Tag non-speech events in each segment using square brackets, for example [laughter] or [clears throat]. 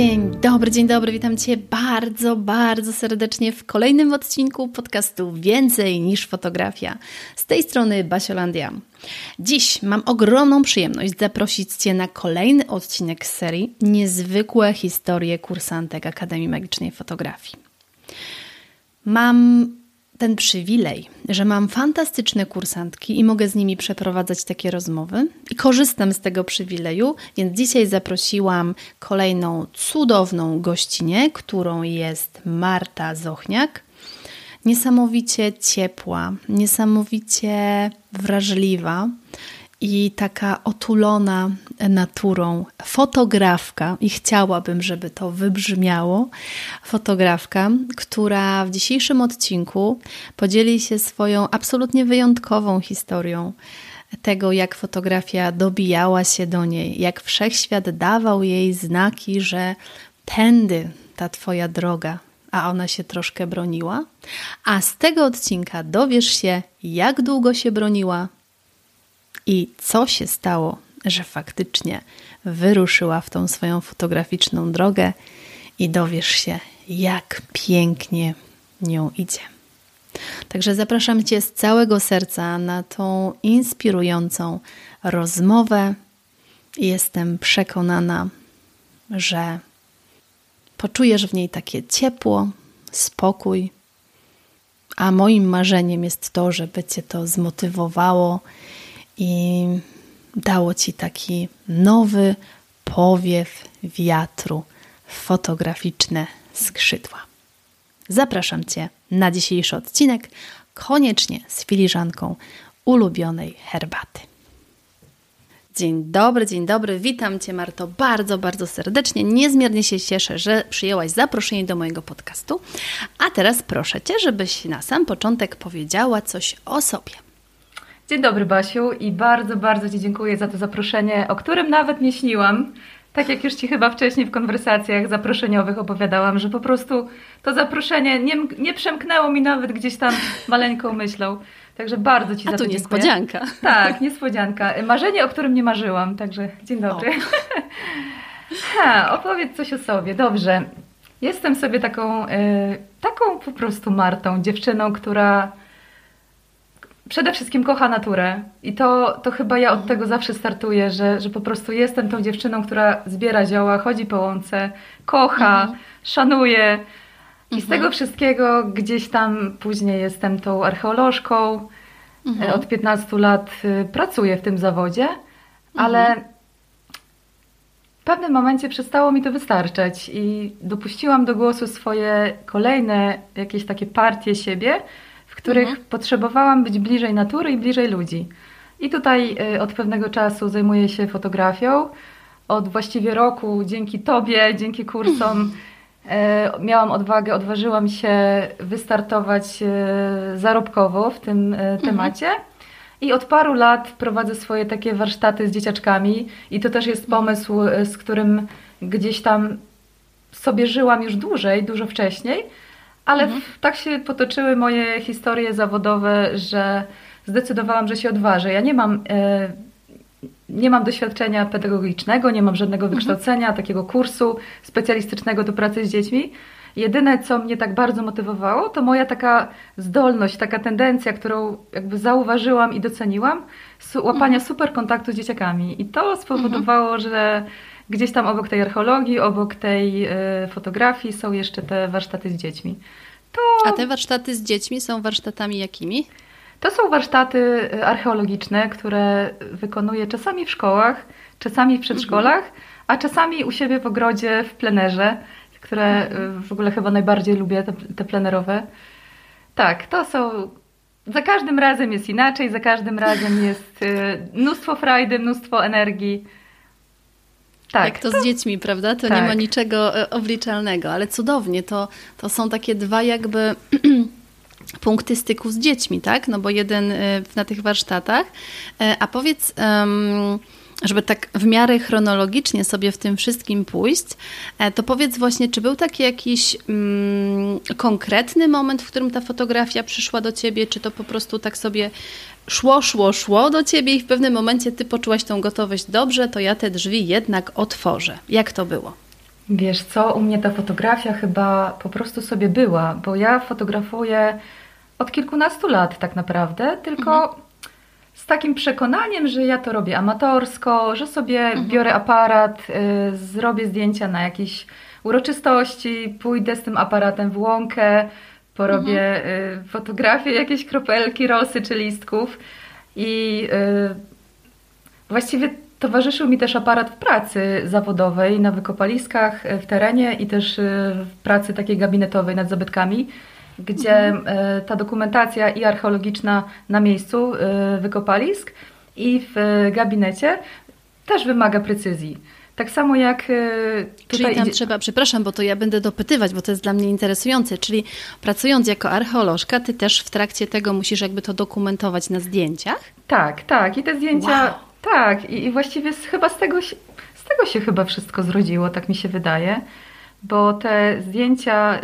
Dzień dobry, dzień dobry, witam Cię bardzo, bardzo serdecznie w kolejnym odcinku podcastu Więcej niż fotografia. Z tej strony Basiolandia. Dziś mam ogromną przyjemność zaprosić Cię na kolejny odcinek serii Niezwykłe historie kursantek Akademii Magicznej Fotografii. Mam ten przywilej, że mam fantastyczne kursantki i mogę z nimi przeprowadzać takie rozmowy i korzystam z tego przywileju, więc dzisiaj zaprosiłam kolejną cudowną gościnę, którą jest Marta Zochniak. Niesamowicie ciepła, niesamowicie wrażliwa i taka otulona naturą fotografka, i chciałabym, żeby to wybrzmiało, fotografka, która w dzisiejszym odcinku podzieli się swoją absolutnie wyjątkową historią tego, jak fotografia dobijała się do niej, jak wszechświat dawał jej znaki, że tędy ta Twoja droga, a ona się troszkę broniła. A z tego odcinka dowiesz się, jak długo się broniła, i co się stało, że faktycznie wyruszyła w tą swoją fotograficzną drogę i dowiesz się, jak pięknie nią idzie. Także zapraszam Cię z całego serca na tą inspirującą rozmowę. Jestem przekonana, że poczujesz w niej takie ciepło, spokój. A moim marzeniem jest to, żeby Cię to zmotywowało i dało ci taki nowy powiew wiatru fotograficzne skrzydła. Zapraszam Cię na dzisiejszy odcinek, koniecznie z filiżanką ulubionej herbaty. Dzień dobry, dzień dobry. Witam Cię, Marto, bardzo, bardzo serdecznie. Niezmiernie się cieszę, że przyjęłaś zaproszenie do mojego podcastu. A teraz proszę Cię, żebyś na sam początek powiedziała coś o sobie. Dzień dobry Basiu i bardzo, bardzo Ci dziękuję za to zaproszenie, o którym nawet nie śniłam. Tak jak już Ci chyba wcześniej w konwersacjach zaproszeniowych opowiadałam, że po prostu to zaproszenie nie, nie przemknęło mi nawet gdzieś tam maleńką myślą. Także bardzo Ci A za to tu niespodzianka. Tak, niespodzianka. Marzenie, o którym nie marzyłam, także dzień dobry. [laughs] Ha, opowiedz coś o sobie. Dobrze. Jestem sobie taką, y, taką po prostu Martą, dziewczyną, która przede wszystkim kocha naturę. I to, to chyba ja od tego zawsze startuję, że, że po prostu jestem tą dziewczyną, która zbiera zioła, chodzi po łące, kocha, mhm. szanuje. I z mhm. tego wszystkiego gdzieś tam później jestem tą archeolożką. Mhm. Od 15 lat y, pracuję w tym zawodzie, ale mhm. w pewnym momencie przestało mi to wystarczać i dopuściłam do głosu swoje kolejne jakieś takie partie siebie, w których mhm. potrzebowałam być bliżej natury i bliżej ludzi. I tutaj y, od pewnego czasu zajmuję się fotografią. Od właściwie roku, dzięki Tobie, dzięki kursom, [laughs] y, miałam odwagę, odważyłam się wystartować y, zarobkowo w tym mhm. temacie. I od paru lat prowadzę swoje takie warsztaty z dzieciaczkami, i to też jest mhm. pomysł, z którym gdzieś tam sobie żyłam już dłużej, dużo wcześniej ale mhm. tak się potoczyły moje historie zawodowe, że zdecydowałam, że się odważę. Ja nie mam, e, nie mam doświadczenia pedagogicznego, nie mam żadnego mhm. wykształcenia, takiego kursu specjalistycznego do pracy z dziećmi. Jedyne, co mnie tak bardzo motywowało, to moja taka zdolność, taka tendencja, którą jakby zauważyłam i doceniłam, łapania mhm. super kontaktu z dzieciakami. I to spowodowało, mhm. że gdzieś tam obok tej archeologii, obok tej y, fotografii są jeszcze te warsztaty z dziećmi. To... A te warsztaty z dziećmi są warsztatami jakimi? To są warsztaty archeologiczne, które wykonuję czasami w szkołach, czasami w przedszkolach, mhm. a czasami u siebie w ogrodzie w plenerze, które mhm. w ogóle chyba najbardziej lubię, te, te plenerowe. Tak, to są za każdym razem jest inaczej, za każdym razem jest mnóstwo frajdy, mnóstwo energii. Tak, Jak to, to, z dziećmi, prawda? To tak. nie ma tak. niczego e, obliczalnego, ale cudownie. To, to są takie dwa jakby [clears throat] punkty styku z dziećmi, tak? No bo jeden e, na tych warsztatach. E, a powiedz... Um, żeby tak w miarę chronologicznie sobie w tym wszystkim pójść, to powiedz właśnie, czy był taki jakiś mm, konkretny moment, w którym ta fotografia przyszła do ciebie, czy to po prostu tak sobie szło, szło, szło do ciebie i w pewnym momencie ty poczułaś tą gotowość, dobrze, to ja te drzwi jednak otworzę. Jak to było? Wiesz co, u mnie ta fotografia chyba po prostu sobie była, bo ja fotografuję od kilkunastu lat tak naprawdę, tylko mhm z takim przekonaniem, że ja to robię amatorsko, że sobie mhm. biorę aparat, y, zrobię zdjęcia na jakieś uroczystości, pójdę z tym aparatem w łąkę, porobię mhm. y, fotografię, jakieś kropelki rosy czy listków i y, właściwie towarzyszył mi też aparat w pracy zawodowej na wykopaliskach w terenie i też y, w pracy takiej gabinetowej nad zabytkami gdzie mhm. Ta dokumentacja i archeologiczna na miejscu wykopalisk i w gabinecie też wymaga precyzji. Tak samo jak e, tutaj... Czyli tam trzeba, przepraszam, bo to ja będę dopytywać, bo to jest dla mnie interesujące, czyli pracując jako archeolożka, ty też w trakcie tego musisz jakby to dokumentować na zdjęciach? Tak, tak. I te zdjęcia... Wow. Tak, i, i właściwie chyba z tego, z tego się chyba wszystko zrodziło, tak mi się wydaje bo te zdjęcia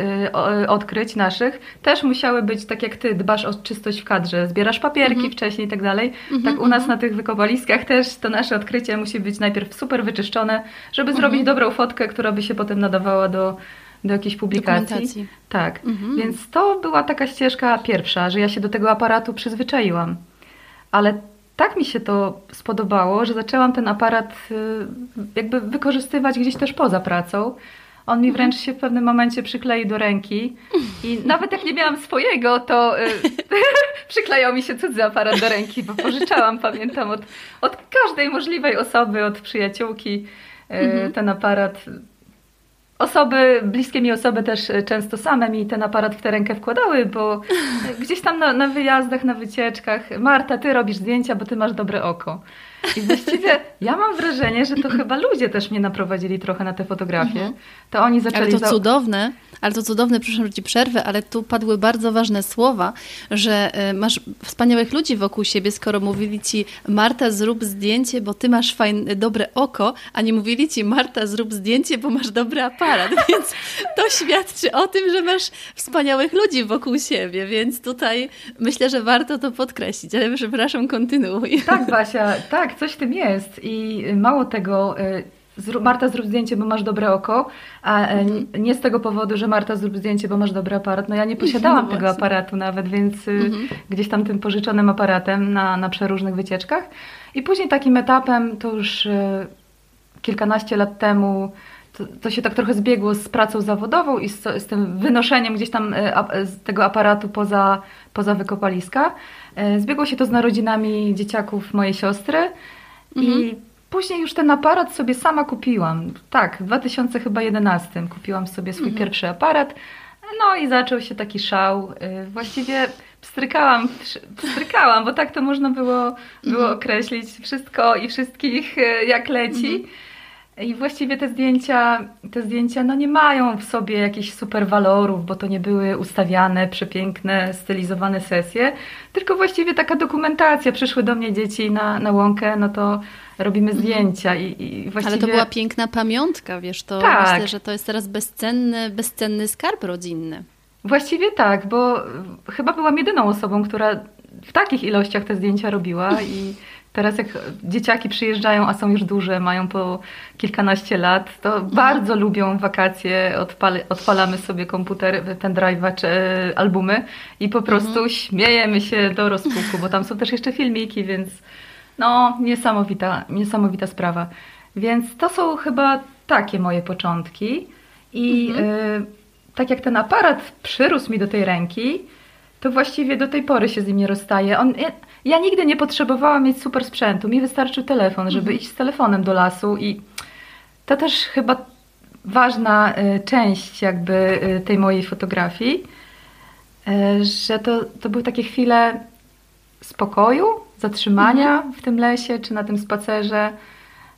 y, odkryć naszych też musiały być tak jak ty dbasz o czystość w kadrze, zbierasz papierki mhm. wcześniej i tak dalej. Mhm, tak u nas mhm. na tych wykopaliskach też to nasze odkrycie musi być najpierw super wyczyszczone, żeby zrobić dobrą fotkę, która by się potem nadawała do, do jakiejś publikacji. Tak, więc to była taka ścieżka pierwsza, że ja się do tego aparatu przyzwyczaiłam. Ale tak mi się to spodobało, że zaczęłam ten aparat y, jakby wykorzystywać gdzieś też poza pracą. On mi wręcz się w pewnym momencie przyklei do ręki i [laughs] nawet jak nie miałam swojego, to y, [laughs] przyklejał mi się cudzy aparat do ręki, bo pożyczałam, pamiętam, od, od każdej możliwej osoby, od przyjaciółki y, mhm. ten aparat. Osoby, bliskie mi osoby też często same mi ten aparat w tę rękę wkładały, bo [laughs] gdzieś tam na, na wyjazdach, na wycieczkach, Marta, ty robisz zdjęcia, bo ty masz dobre oko. I właściwie ja mam wrażenie, że to chyba ludzie też mnie naprowadzili trochę na te fotografie. Mhm. To oni zaczęli... Ale to cudowne, ale to cudowne, przepraszam, że ci przerwę, ale tu padły bardzo ważne słowa, że y, masz wspaniałych ludzi wokół siebie, skoro mówili ci Marta zrób zdjęcie, bo ty masz fajne, dobre oko, a nie mówili ci Marta zrób zdjęcie, bo masz dobry aparat, [laughs] więc to świadczy o tym, że masz wspaniałych ludzi wokół siebie, więc tutaj myślę, że warto to podkreślić, ale przepraszam, kontynuuj. Tak Basia, tak, coś w tym jest i mało tego, y, Marta zrób zdjęcie, bo masz dobre oko, a mhm. nie z tego powodu, że Marta zrób zdjęcie, bo masz dobry aparat. No ja nie posiadałam no tego aparatu nawet, więc y, mhm. gdzieś tam tym pożyczonym aparatem na, na przeróżnych wycieczkach. I później takim etapem, to już y, kilkanaście lat temu, to, to, się tak trochę zbiegło z pracą zawodową i z, z tym wynoszeniem gdzieś tam tego aparatu poza, poza wykopaliska. Zbiegło się to z narodzinami dzieciaków mojej siostry mhm. i Później już ten aparat sobie sama kupiłam. Tak, w 2011 kupiłam sobie swój mhm. pierwszy aparat. No i zaczął się taki szał. Y, właściwie pstrykałam, pstrykałam, bo tak to można było, było mhm. określić wszystko i wszystkich y, jak leci. Mhm. I właściwie te zdjęcia, te zdjęcia no nie mają w sobie jakichś super walorów, bo to nie były ustawiane, przepiękne, stylizowane sesje, tylko właściwie taka dokumentacja. Przyszły do mnie dzieci na, na łąkę, no to robimy mhm. zdjęcia i, i właściwie... Ale to była piękna pamiątka, wiesz, to tak. myślę, że to jest teraz bezcenny, bezcenny skarb rodzinny. Właściwie tak, bo chyba byłam jedyną osobą, która w takich ilościach te zdjęcia robiła i Teraz jak dzieciaki przyjeżdżają, a są już duże, mają po kilkanaście lat, to mhm. bardzo lubią wakacje, odpal, odpalamy sobie komputer, pendrive'a czy e, albumy i po prostu mhm. śmiejemy się do rozpuku, bo tam są też jeszcze filmiki, więc no niesamowita, niesamowita sprawa. Więc to są chyba takie moje początki i mhm. y, tak jak ten aparat przyrósł mi do tej ręki, to właściwie do tej pory się z nim nie rozstaje. On, ja, nigdy nie potrzebowałam mieć super sprzętu. Mi wystarczył telefon, żeby mhm. iść z telefonem do lasu i to też chyba ważna y, część jakby y, tej mojej fotografii, y, że to, to były takie chwile spokoju, zatrzymania mhm. w tym lesie czy na tym spacerze,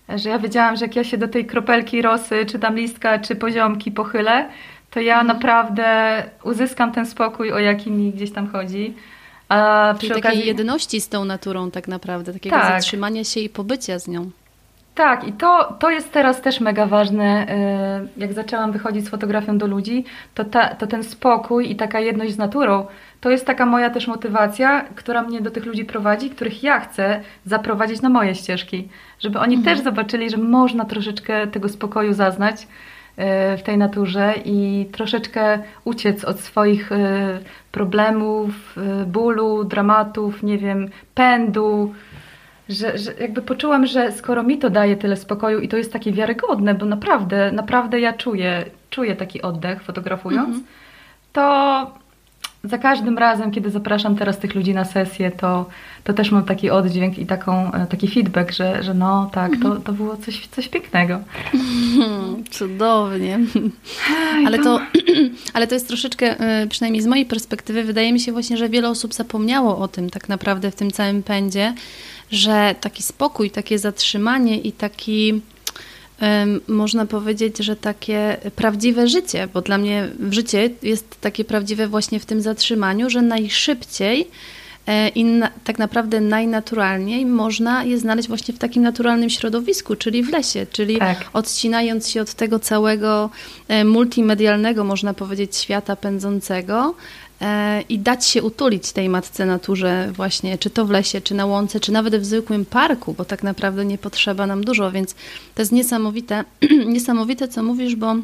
że ja wiedziałam, że jak ja się do tej kropelki rosy, czy tam listka, czy poziomki pochylę, to ja mhm. naprawdę uzyskam ten spokój, o jaki mi gdzieś tam chodzi. A Czyli przy takiej jedności z tą naturą tak naprawdę, takiego tak. zatrzymania się i pobycia z nią. Tak, i to, to jest teraz też mega ważne. Y, jak zaczęłam wychodzić z fotografią do ludzi, to, ta, to ten spokój i taka jedność z naturą, to jest taka moja też motywacja, która mnie do tych ludzi prowadzi, których ja chcę zaprowadzić na moje ścieżki. Żeby oni mhm. też zobaczyli, że można troszeczkę tego spokoju zaznać w tej naturze i troszeczkę uciec od swoich y, problemów, bólu, dramatów, nie wiem, pędu że, że jakby poczułam, że skoro mi to daje tyle spokoju i to jest takie wiarygodne, bo naprawdę, naprawdę ja czuję, czuję taki oddech fotografując, mm -hmm. to za każdym razem, kiedy zapraszam teraz tych ludzi na sesję, to, to też mam taki oddźwięk i taką, e, taki feedback, że, że no tak, to, to było coś, coś pięknego. [laughs] Cudownie. Ale to, [clears throat] ale to jest troszeczkę, e, przynajmniej z mojej perspektywy, wydaje mi się właśnie, że wiele osób zapomniało o tym tak naprawdę w tym całym pędzie, że taki spokój, takie zatrzymanie i taki można powiedzieć, że takie prawdziwe życie, bo dla mnie życie jest takie prawdziwe właśnie w tym zatrzymaniu, że najszybciej e, i na, tak naprawdę najnaturalniej można je znaleźć właśnie w takim naturalnym środowisku, czyli w lesie, czyli tak. odcinając się od tego całego e, multimedialnego, można powiedzieć, świata pędzącego, i dać się utulić tej matce naturze właśnie, czy to w lesie, czy na łące, czy nawet w zwykłym parku, bo tak naprawdę nie potrzeba nam dużo, więc to jest niesamowite, [clears throat] niesamowite co mówisz, bo,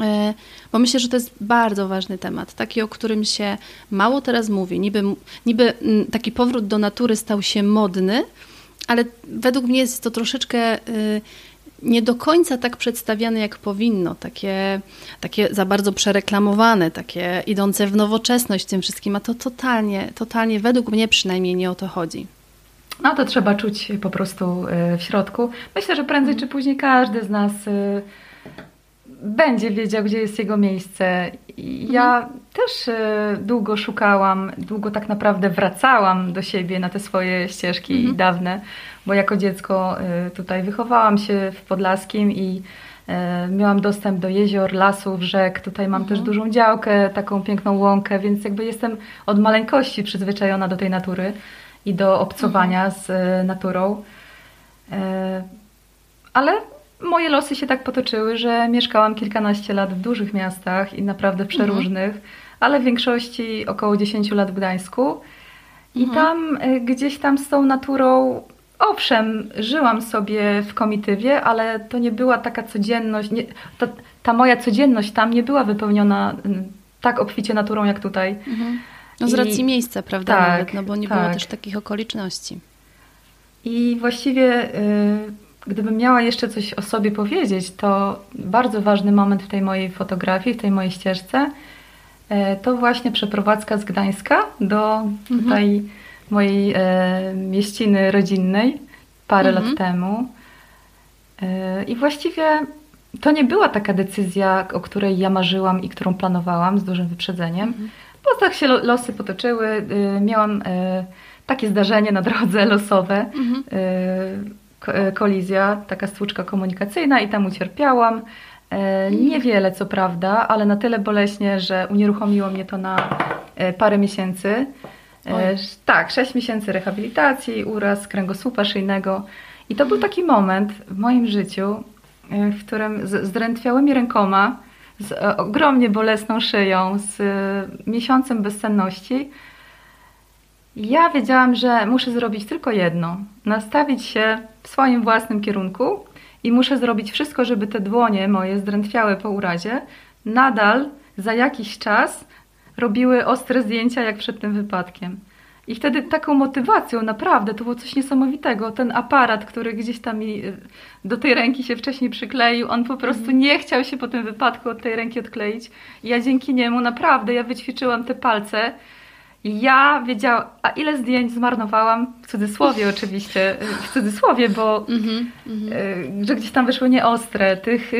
e, bo myślę, że to jest bardzo ważny temat, taki, o którym się mało teraz mówi. Niby, niby taki powrót do natury stał się modny, ale według mnie jest to troszeczkę y, nie do końca tak przedstawiane, jak powinno, takie, takie za bardzo przereklamowane, takie idące w nowoczesność tym wszystkim, a to totalnie, totalnie, według mnie przynajmniej nie o to chodzi. No to trzeba czuć po prostu y, w środku. Myślę, że prędzej czy później każdy z nas y, będzie wiedział, gdzie jest jego miejsce. Ja mhm. też y, długo szukałam, długo tak naprawdę wracałam do siebie na te swoje ścieżki mhm. dawne, bo jako dziecko y, tutaj wychowałam się w Podlaskim i y, miałam dostęp do jezior, lasów, rzek. Tutaj mam mhm. też dużą działkę, taką piękną łąkę, więc jakby jestem od maleńkości przyzwyczajona do tej natury i do obcowania mhm. z naturą. Ale moje losy się tak potoczyły, że mieszkałam kilkanaście lat w dużych miastach i naprawdę przeróżnych, mhm. ale w większości około 10 lat w Gdańsku. I mhm. tam y, gdzieś tam z tą naturą, owszem, żyłam sobie w komitywie, ale to nie była taka codzienność, nie, ta, ta moja codzienność tam nie była wypełniona y, tak obficie naturą jak tutaj. Mhm. No z racji I, miejsca, prawda? Tak, nawet, no bo nie tak. było też takich okoliczności. I właściwie... Y, Gdybym miała jeszcze coś o sobie powiedzieć, to bardzo ważny moment w tej mojej fotografii, w tej mojej ścieżce, e, to właśnie przeprowadzka z Gdańska do mhm. tutaj mojej e, mieściny rodzinnej parę mhm. lat temu. E, I właściwie to nie była taka decyzja, o której ja marzyłam i którą planowałam z dużym wyprzedzeniem. Mhm. Bo tak się losy potoczyły. Miałam takie zdarzenie na drodze losowe. Mhm E, kolizja, taka stłuczka komunikacyjna i tam ucierpiałam. E, niewiele co prawda, ale na tyle boleśnie, że unieruchomiło mnie to na e, parę miesięcy. Oj. Tak, 6 miesięcy rehabilitacji, uraz kręgosłupa szyjnego. I to był taki moment w moim życiu, w którym z zdrętwiałymi rękoma, z ogromnie bolesną szyją, z miesiącem bezsenności, ja wiedziałam, że muszę zrobić tylko jedno: nastawić się w swoim własnym kierunku i muszę zrobić wszystko, żeby te dłonie moje zdrętwiałe po urazie nadal za jakiś czas robiły ostre zdjęcia, jak przed tym wypadkiem. I wtedy taką motywacją, naprawdę, to było coś niesamowitego. Ten aparat, który gdzieś tam mi y, do tej ręki się wcześniej przykleił, on po prostu mhm. nie chciał się po tym wypadku od tej ręki odkleić. I ja dzięki niemu, naprawdę, ja wyćwiczyłam te palce. I ja wiedziałam, a ile zdjęć zmarnowałam, w cudzysłowie [laughs] oczywiście, y, w cudzysłowie, bo mm -hmm. że gdzieś tam wyszły nieostre. Tych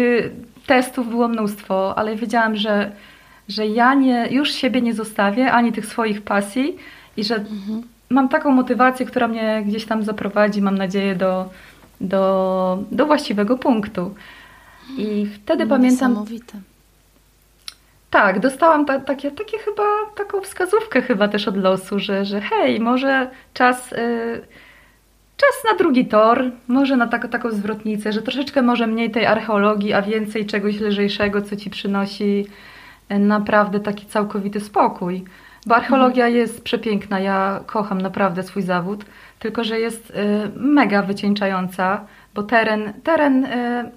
testów było mnóstwo, ale wiedziałam, że, że ja nie, już siebie nie zostawię, ani tych swoich pasji i że mhm. mam taką motywację, która mnie gdzieś tam zaprowadzi, mam nadzieję, do, do, do właściwego punktu. I wtedy no, pamiętam. Niesamowite. Tak, dostałam ta, takie, takie chyba, taką wskazówkę chyba też od losu, że, że hej, może czas, y, czas na drugi tor, może na tak, taką zwrotnicę, że troszeczkę może mniej tej archeologii, a więcej czegoś lżejszego, co ci przynosi naprawdę taki całkowity spokój. Bo archeologia mhm. jest przepiękna, ja kocham naprawdę swój zawód, tylko że jest y, mega wycieńczająca, bo teren, teren, y,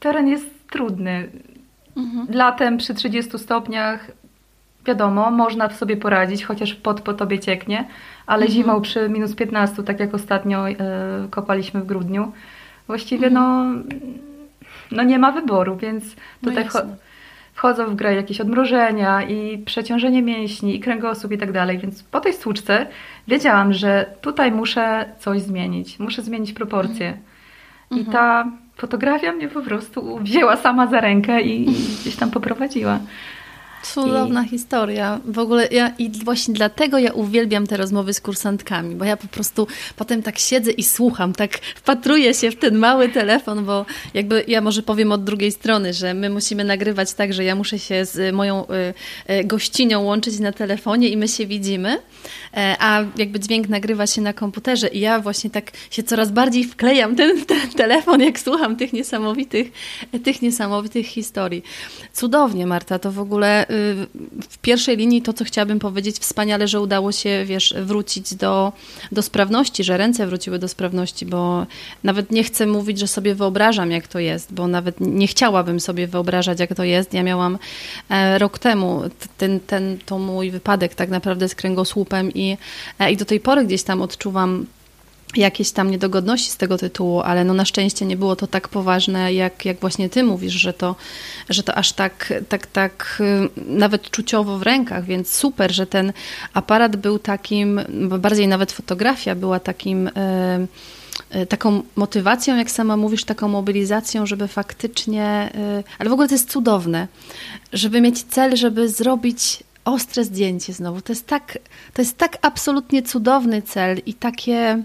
teren jest trudny. Mhm. Latem przy 30 stopniach wiadomo, można sobie poradzić, chociaż pot po tobie cieknie, ale mhm. zimą przy minus 15, tak jak ostatnio y, kopaliśmy w grudniu, właściwie mhm. no, no nie ma wyboru, więc no tutaj no wchodzą w grę jakieś odmrożenia i przeciążenie mięśni i kręgosłup i tak dalej, więc po tej stłuczce wiedziałam, że tutaj muszę coś zmienić, muszę zmienić proporcje. I mhm. ta fotografia mnie po prostu wzięła sama za rękę i gdzieś tam poprowadziła. Cudowna I... historia. W ogóle ja i właśnie dlatego ja uwielbiam te rozmowy z kursantkami, bo ja po prostu potem tak siedzę i słucham, tak wpatruję się w ten mały telefon, bo jakby ja może powiem od drugiej strony, że my musimy nagrywać tak, że ja muszę się z moją y, y, gościnią łączyć na telefonie i my się widzimy, e, a jakby dźwięk nagrywa się na komputerze i ja właśnie tak się coraz bardziej wklejam ten, ten telefon, jak słucham tych niesamowitych, tych niesamowitych historii. Cudownie, Marta, to w ogóle w pierwszej linii to, co chciałabym powiedzieć, wspaniale, że udało się, wiesz, wrócić do, do sprawności, że ręce wróciły do sprawności, bo nawet nie chcę mówić, że sobie wyobrażam, jak to jest, bo nawet nie chciałabym sobie wyobrażać, jak to jest. Ja miałam e, rok temu ten, ten, to mój wypadek tak naprawdę z kręgosłupem i, e, i do tej pory gdzieś tam odczuwam jakieś tam niedogodności z tego tytułu, ale no na szczęście nie było to tak poważne, jak, jak właśnie ty mówisz, że to, że to aż tak, tak, tak y, nawet czuciowo w rękach, więc super, że ten aparat był takim, bardziej nawet fotografia była takim y, y, taką motywacją, jak sama mówisz, taką mobilizacją, żeby faktycznie, ale w ogóle to jest cudowne, żeby mieć cel, żeby zrobić ostre zdjęcie znowu. To jest tak, to jest tak absolutnie cudowny cel i takie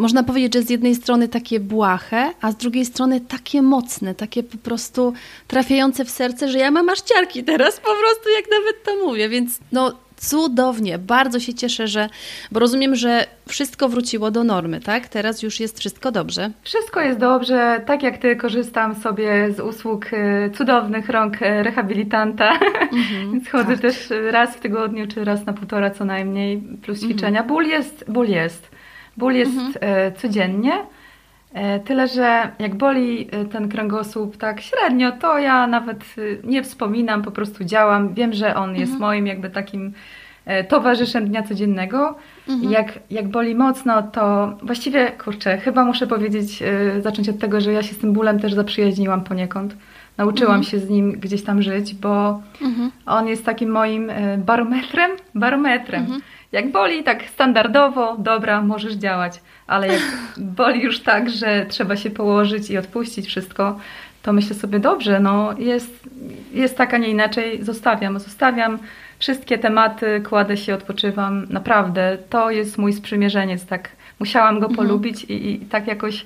można powiedzieć, że z jednej strony takie błahe, a z drugiej strony takie mocne, takie po prostu trafiające w serce, że ja mam aż ciarki teraz po prostu, jak nawet to mówię, więc no cudownie, bardzo się cieszę, że, bo rozumiem, że wszystko wróciło do normy, tak? Teraz już jest wszystko dobrze. Wszystko jest dobrze, tak jak ty korzystam sobie z usług y, cudownych rąk y, rehabilitanta, mm-hmm, [laughs] więc chodzę tak. też raz w tygodniu, czy raz na półtora co najmniej, plus mhm. ćwiczenia. Mm-hmm. Ból jest, ból jest. Ból jest mhm. E, codziennie, e, tyle że jak boli e, ten kręgosłup tak średnio, to ja nawet nie wspominam, po prostu działam. Wiem, że on jest mhm. moim jakby takim towarzyszem dnia codziennego. Mhm. Jak, jak boli mocno, to właściwie, kurczę, chyba muszę powiedzieć, zacząć od tego, że ja się z tym bólem też zaprzyjaźniłam poniekąd. Nauczyłam mhm. się z nim gdzieś tam żyć, bo mhm. on jest takim moim barometrem, barometrem. Jak boli tak standardowo, dobra, możesz działać, ale jak [laughs] boli już tak, że trzeba się położyć i odpuścić wszystko, to myślę sobie, dobrze, no jest, jest tak, a nie inaczej, zostawiam, zostawiam. Wszystkie tematy, kładę się, odpoczywam, naprawdę, to jest mój sprzymierzeniec, tak, musiałam go mhm. polubić i, i tak, jakoś,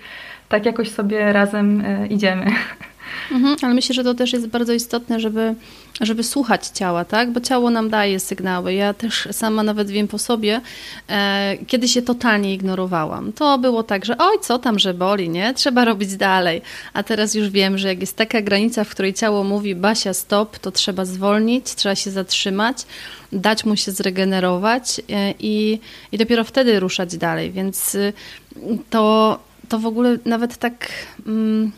tak jakoś sobie razem y, idziemy. [laughs] Mhm, ale myślę, że to też jest bardzo istotne, żeby, żeby słuchać ciała, tak? Bo ciało nam daje sygnały. Ja też sama nawet wiem po sobie, e, kiedy się totalnie ignorowałam. To było tak, że oj, co tam, że boli, nie? Trzeba robić dalej. A teraz już wiem, że jak jest taka granica, w której ciało mówi Basia, stop, to trzeba zwolnić, trzeba się zatrzymać, dać mu się zregenerować e, i, i dopiero wtedy ruszać dalej. Więc y, to, to w ogóle nawet tak... Mm,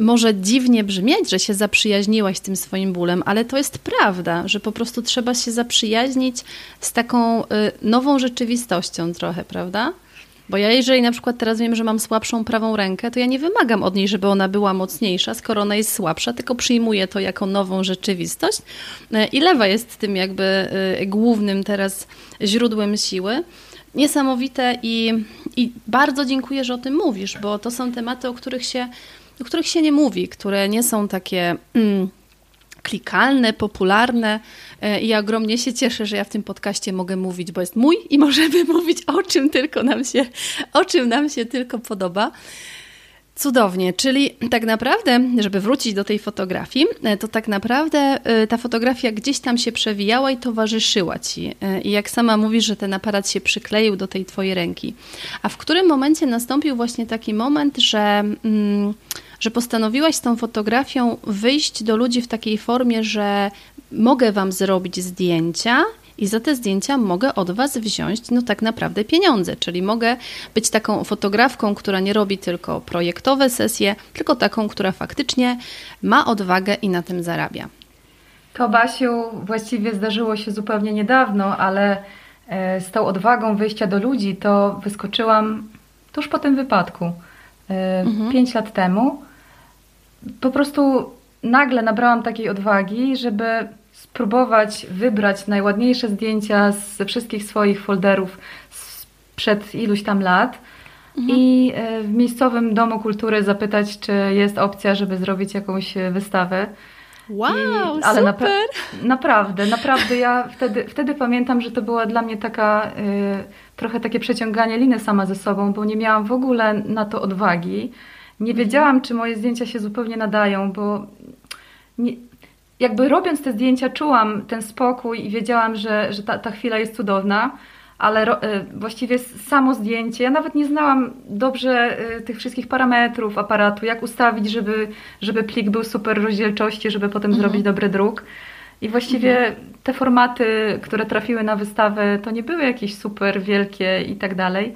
może dziwnie brzmieć, że się zaprzyjaźniłaś z tym swoim bólem, ale to jest prawda, że po prostu trzeba się zaprzyjaźnić z taką y, nową rzeczywistością trochę, prawda? Bo ja jeżeli na przykład teraz wiem, że mam słabszą prawą rękę, to ja nie wymagam od niej, żeby ona była mocniejsza, skoro ona jest słabsza, tylko przyjmuję to jako nową rzeczywistość. Y, I lewa jest tym jakby y, głównym teraz źródłem siły niesamowite i, i bardzo dziękuję, że o tym mówisz, bo to są tematy, o których się, o których się nie mówi, które nie są takie mm, klikalne, popularne. E, I ogromnie się cieszę, że ja w tym podcaście mogę mówić, bo jest mój i możemy [laughs] mówić o czym tylko nam się, o czym nam się tylko podoba. Cudownie, czyli tak naprawdę, żeby wrócić do tej fotografii, e, to tak naprawdę e, ta fotografia gdzieś tam się przewijała i towarzyszyła ci. I jak sama mówisz, że ten aparat się przykleił do tej twojej ręki. A w którym momencie nastąpił właśnie taki moment, że, mm, że postanowiłaś z tą fotografią wyjść do ludzi w takiej formie, że mogę wam zrobić zdjęcia i za te zdjęcia mogę od Was wziąć no tak naprawdę pieniądze, czyli mogę być taką fotografką, która nie robi tylko projektowe sesje, tylko taką, która faktycznie ma odwagę i na tym zarabia. To Basiu właściwie zdarzyło się zupełnie niedawno, ale e, z tą odwagą wyjścia do ludzi to wyskoczyłam tuż po tym wypadku. E, mhm. Pięć lat temu. Po prostu nagle nabrałam takiej odwagi, żeby spróbować wybrać najładniejsze zdjęcia ze wszystkich swoich folderów sprzed iluś tam lat mhm. i e, w miejscowym domu kultury zapytać, czy jest opcja, żeby zrobić jakąś e, wystawę. Wow, I, ale super! naprawdę, naprawdę ja wtedy, wtedy pamiętam, że to była dla mnie taka y, trochę takie przeciąganie liny sama ze sobą, bo nie miałam w ogóle na to odwagi. Nie mhm. wiedziałam, czy moje zdjęcia się zupełnie nadają, bo nie, jakby robiąc te zdjęcia czułam ten spokój i wiedziałam, że, że ta, ta chwila jest cudowna, ale ro, e, właściwie samo zdjęcie, ja nawet nie znałam dobrze e, tych wszystkich parametrów aparatu, jak ustawić, żeby, żeby plik był super rozdzielczości, żeby potem mhm. zrobić dobry druk. I właściwie mhm. te formaty, które trafiły na wystawę, to nie były jakieś super wielkie i tak dalej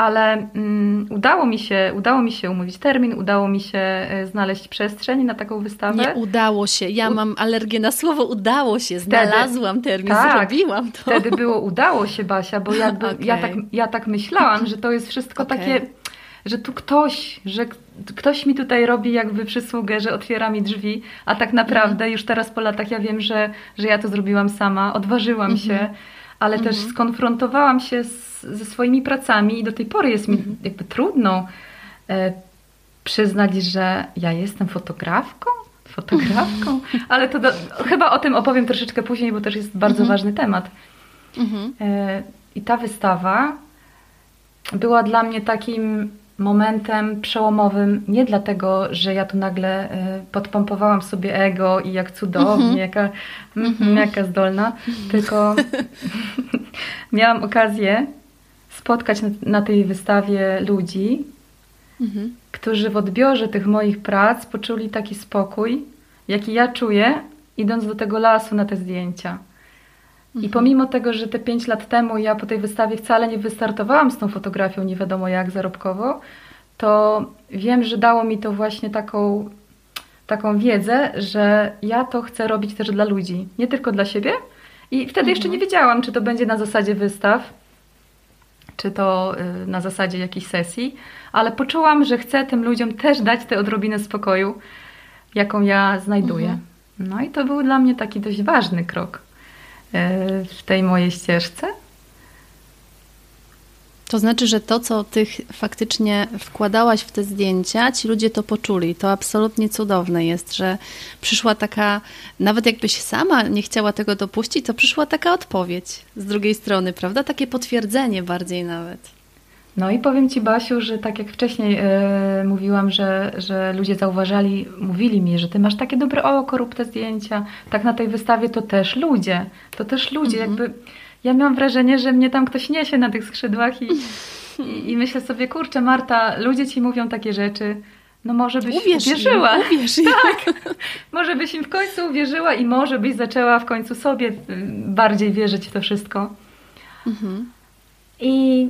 ale um, udało, mi się, udało mi się umówić termin, udało mi się e, znaleźć przestrzeń na taką wystawę. Nie udało się, ja mam alergię na słowo udało się, znalazłam wtedy, termin, tak, zrobiłam to. Wtedy było udało się Basia, bo jakby okay. [laughs] ja, tak, ja tak myślałam, że to jest wszystko okay. takie, że tu ktoś, że ktoś mi tutaj robi jakby przysługę, że otwiera mi drzwi, a tak naprawdę mhm. już teraz po latach ja wiem, że, że ja to zrobiłam sama, odważyłam się, mhm. ale też mhm. skonfrontowałam się z ze swoimi pracami i do tej pory jest mi mhm. jakby trudno e, przyznać, że ja jestem fotografką, fotografką, ale to do, chyba o tym opowiem troszeczkę później, bo też jest bardzo mhm. ważny temat. Mhm. E, I ta wystawa była dla mnie takim momentem przełomowym, nie dlatego, że ja tu nagle e, podpompowałam sobie ego i jak cudownie, mhm. jaka, mhm. jaka zdolna, tylko [laughs] miałam okazję spotkać na, na tej wystawie ludzi, mhm. którzy w odbiorze tych moich prac poczuli taki spokój, jaki ja czuję, idąc do tego lasu na te zdjęcia. Mhm. I pomimo tego, że te pięć lat temu ja po tej wystawie wcale nie wystartowałam z tą fotografią, nie wiadomo jak zarobkowo, to wiem, że dało mi to właśnie taką, taką wiedzę, że ja to chcę robić też dla ludzi, nie tylko dla siebie. I wtedy mhm. jeszcze nie wiedziałam, czy to będzie na zasadzie wystaw, czy to y, na zasadzie jakiejś sesji, ale poczułam, że chcę tym ludziom też dać tę odrobinę spokoju, jaką ja znajduję. Mhm. No i to był dla mnie taki dość ważny krok w tej mojej ścieżce. To znaczy, że to, co ty faktycznie wkładałaś w te zdjęcia, ci ludzie to poczuli. To absolutnie cudowne jest, że przyszła taka, nawet jakbyś sama nie chciała tego dopuścić, to przyszła taka odpowiedź z drugiej strony, prawda? Takie potwierdzenie bardziej nawet. No i powiem Ci, Basiu, że tak jak wcześniej yy, mówiłam, że, że ludzie zauważali, mówili mi, że Ty masz takie dobre oko, rób te zdjęcia. Tak na tej wystawie to też ludzie, to też ludzie, mhm. jakby ja miałam wrażenie, że mnie tam ktoś niesie na tych skrzydłach i, i, i myślę sobie, kurczę Marta, ludzie ci mówią takie rzeczy, no może byś uwierz uwierzyła. Im, uwierz tak. może byś im w końcu uwierzyła i może byś zaczęła w końcu sobie y, bardziej wierzyć w to wszystko. Mhm. I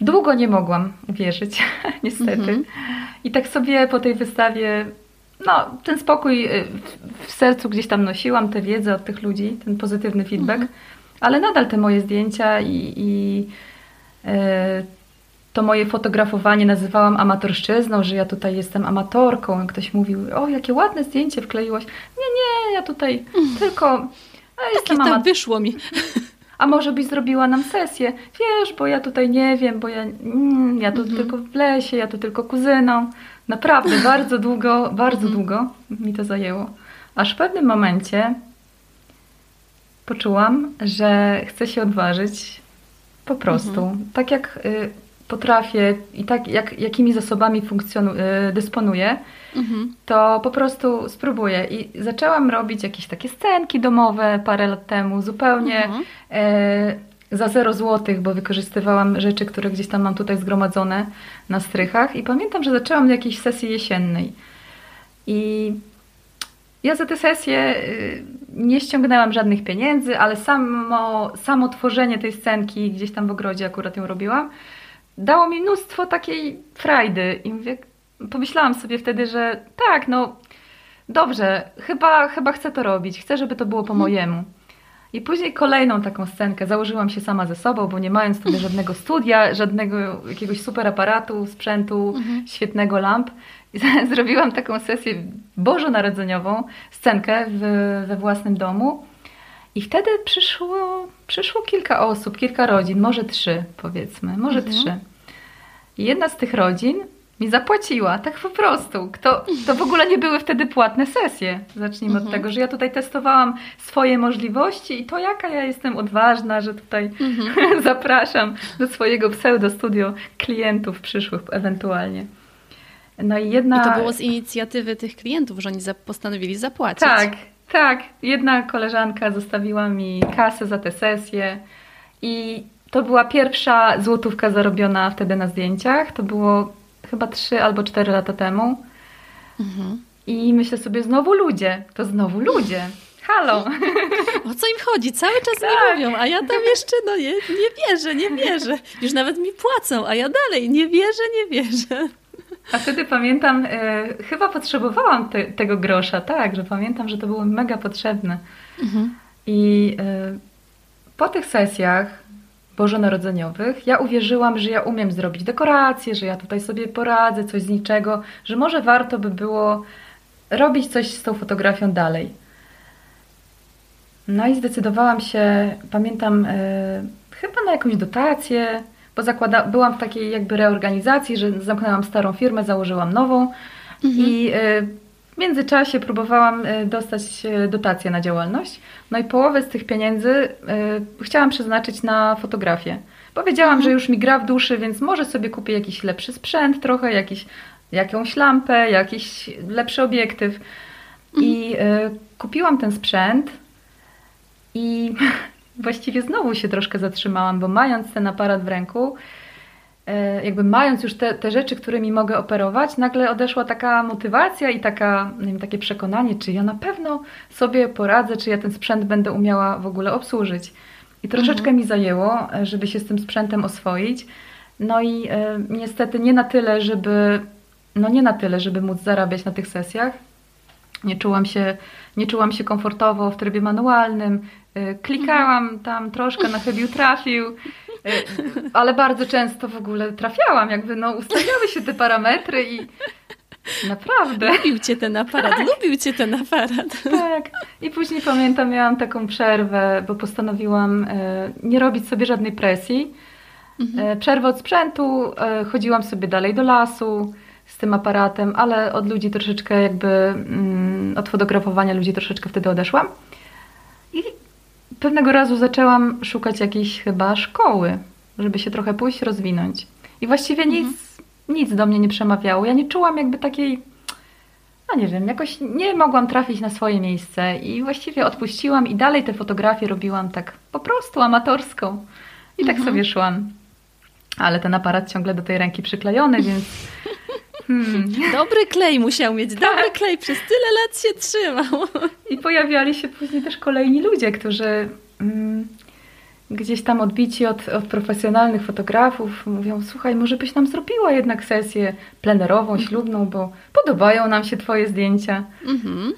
długo nie mogłam uwierzyć, [laughs] niestety. Mhm. I tak sobie po tej wystawie, no, ten spokój y, w sercu gdzieś tam nosiłam, tę wiedzę od tych ludzi, ten pozytywny feedback, mhm. ale nadal te moje zdjęcia i, i e, to moje fotografowanie nazywałam amatorszczyzną, że ja tutaj jestem amatorką. Ktoś mówił, o jakie ładne zdjęcie wkleiłaś. Nie, nie, ja tutaj mm. tylko... Ja Takie tam wyszło mi. [laughs] A może byś zrobiła nam sesję? Wiesz, bo ja tutaj nie wiem, bo ja, mm, ja tu mhm. tylko w lesie, ja tu tylko kuzyną. Naprawdę, [laughs] bardzo długo, bardzo mhm. długo mi to zajęło. Aż w pewnym momencie poczułam, że chcę się odważyć po prostu. Mhm. Tak jak y, potrafię i tak jak, jakimi zasobami funkcjonu- y, dysponuję, mhm. to po prostu spróbuję. I zaczęłam robić jakieś takie scenki domowe parę lat temu, zupełnie mhm. e, za 0 złotych, bo wykorzystywałam rzeczy, które gdzieś tam mam tutaj zgromadzone na strychach. I pamiętam, że zaczęłam od jakiejś sesji jesiennej. I ja za tę sesję y, nie ściągnęłam żadnych pieniędzy, ale samo, samo tworzenie tej scenki, gdzieś tam w ogrodzie akurat ją robiłam, dało mi mnóstwo takiej frajdy i mówię, pomyślałam sobie wtedy, że tak, no dobrze, chyba, chyba chcę to robić, chcę, żeby to było po mhm. mojemu. I później kolejną taką scenkę założyłam się sama ze sobą, bo nie mając wtedy żadnego studia, żadnego jakiegoś super aparatu, sprzętu, mhm. świetnego lamp, [laughs] zrobiłam taką sesję bożonarodzeniową, scenkę w, we własnym domu. I wtedy przyszło, przyszło kilka osób, kilka rodzin, może trzy powiedzmy, może mhm. trzy. I jedna z tych rodzin mi zapłaciła, tak po prostu. Kto, to w ogóle nie były wtedy płatne sesje. Zacznijmy mhm. od tego, że ja tutaj testowałam swoje możliwości i to jaka ja jestem odważna, że tutaj mhm. [laughs] zapraszam do swojego pseudo studio klientów przyszłych ewentualnie. No i jedna... I to było z inicjatywy tych klientów, że oni postanowili zapłacić. Tak, tak. Jedna koleżanka zostawiła mi kasę za tę sesję i to była pierwsza złotówka zarobiona wtedy na zdjęciach. To było chyba 3 albo 4 lata temu. Mhm. I myślę sobie, znowu ludzie, to znowu ludzie. Halo! O co im chodzi? Cały czas tak. mi mówią, a ja tam jeszcze no nie, nie wierzę, nie wierzę. Już nawet mi płacą, a ja dalej nie wierzę, nie wierzę. A wtedy pamiętam, e, chyba potrzebowałam te, tego grosza, tak, że pamiętam, że to było mega potrzebne. Mhm. I e, po tych sesjach bożonarodzeniowych ja uwierzyłam, że ja umiem zrobić dekoracje, że ja tutaj sobie poradzę, coś z niczego, że może warto by było robić coś z tą fotografią dalej. No i zdecydowałam się, pamiętam, e, chyba na jakąś dotację, bo zakłada, byłam w takiej jakby reorganizacji, że zamknęłam starą firmę, założyłam nową mhm. i e, w międzyczasie próbowałam e, dostać e, dotację na działalność. No i połowę z tych pieniędzy chciałam przeznaczyć na fotografię. Powiedziałam, mhm. że już mi gra w duszy, więc może sobie kupię jakiś lepszy sprzęt trochę, jakiś, jakąś lampę, jakiś lepszy obiektyw. Mhm. I kupiłam ten sprzęt i [laughs] właściwie znowu się troszkę zatrzymałam, bo mając ten aparat w ręku, e, jakby mając już te, te rzeczy, którymi mogę operować, nagle odeszła taka motywacja i taka, nie wiem, takie przekonanie, czy ja na pewno sobie poradzę, czy ja ten sprzęt będę umiała w ogóle obsłużyć. I troszeczkę mhm. mi zajęło, e, żeby się z tym sprzętem oswoić. No i e, niestety nie na tyle, żeby, no nie na tyle, żeby móc zarabiać na tych sesjach. Nie czułam się, nie czułam się komfortowo w trybie manualnym, E, klikałam tam troszkę, na chybił trafił, e, ale bardzo często w ogóle trafiałam, jakby no ustawiały się te parametry i naprawdę. Lubił cię ten aparat, tak. lubił cię ten aparat. Tak. I później pamiętam, miałam taką przerwę, bo postanowiłam e, nie robić sobie żadnej presji. Mhm. Przerwę od sprzętu, chodziłam sobie dalej do lasu z tym aparatem, ale od ludzi troszeczkę jakby, mm, od fotografowania ludzi troszeczkę wtedy odeszłam. I pewnego razu zaczęłam szukać jakiejś chyba szkoły, żeby się trochę pójść rozwinąć. I właściwie mhm. nic, nic do mnie nie przemawiało. Ja nie czułam jakby takiej, no nie wiem, jakoś nie mogłam trafić na swoje miejsce i właściwie odpuściłam i dalej te fotografie robiłam tak po prostu amatorsko. I tak mhm. sobie szłam. Ale ten aparat ciągle do tej ręki przyklejony, więc Hmm. Dobry klej musiał mieć, tak. dobry klej, przez tyle lat się trzymał. I pojawiali się później też kolejni ludzie, którzy mm, gdzieś tam odbici od, od profesjonalnych fotografów mówią, słuchaj, może byś nam zrobiła jednak sesję plenerową, ślubną, bo podobają nam się Twoje zdjęcia. Mhm.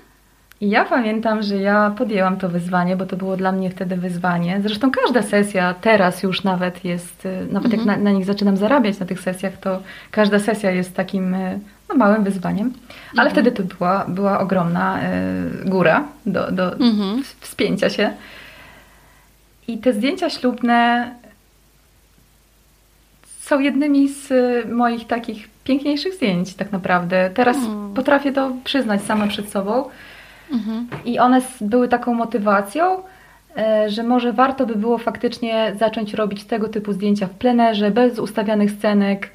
I ja pamiętam, że ja podjęłam to wyzwanie, bo to było dla mnie wtedy wyzwanie. Zresztą każda sesja teraz już nawet jest, y, nawet jak mhm. na, na, nich zaczynam zarabiać na tych sesjach, to każda sesja jest takim y, no, małym wyzwaniem. Ale mhm. wtedy to była, była ogromna y, góra do, do mhm. wspięcia się. I te zdjęcia ślubne są jednymi z moich takich piękniejszych zdjęć tak naprawdę. Teraz potrafię to przyznać sama przed sobą. Mhm. I one były taką motywacją, e, że może warto by było faktycznie zacząć robić tego typu zdjęcia w plenerze, bez ustawianych scenek.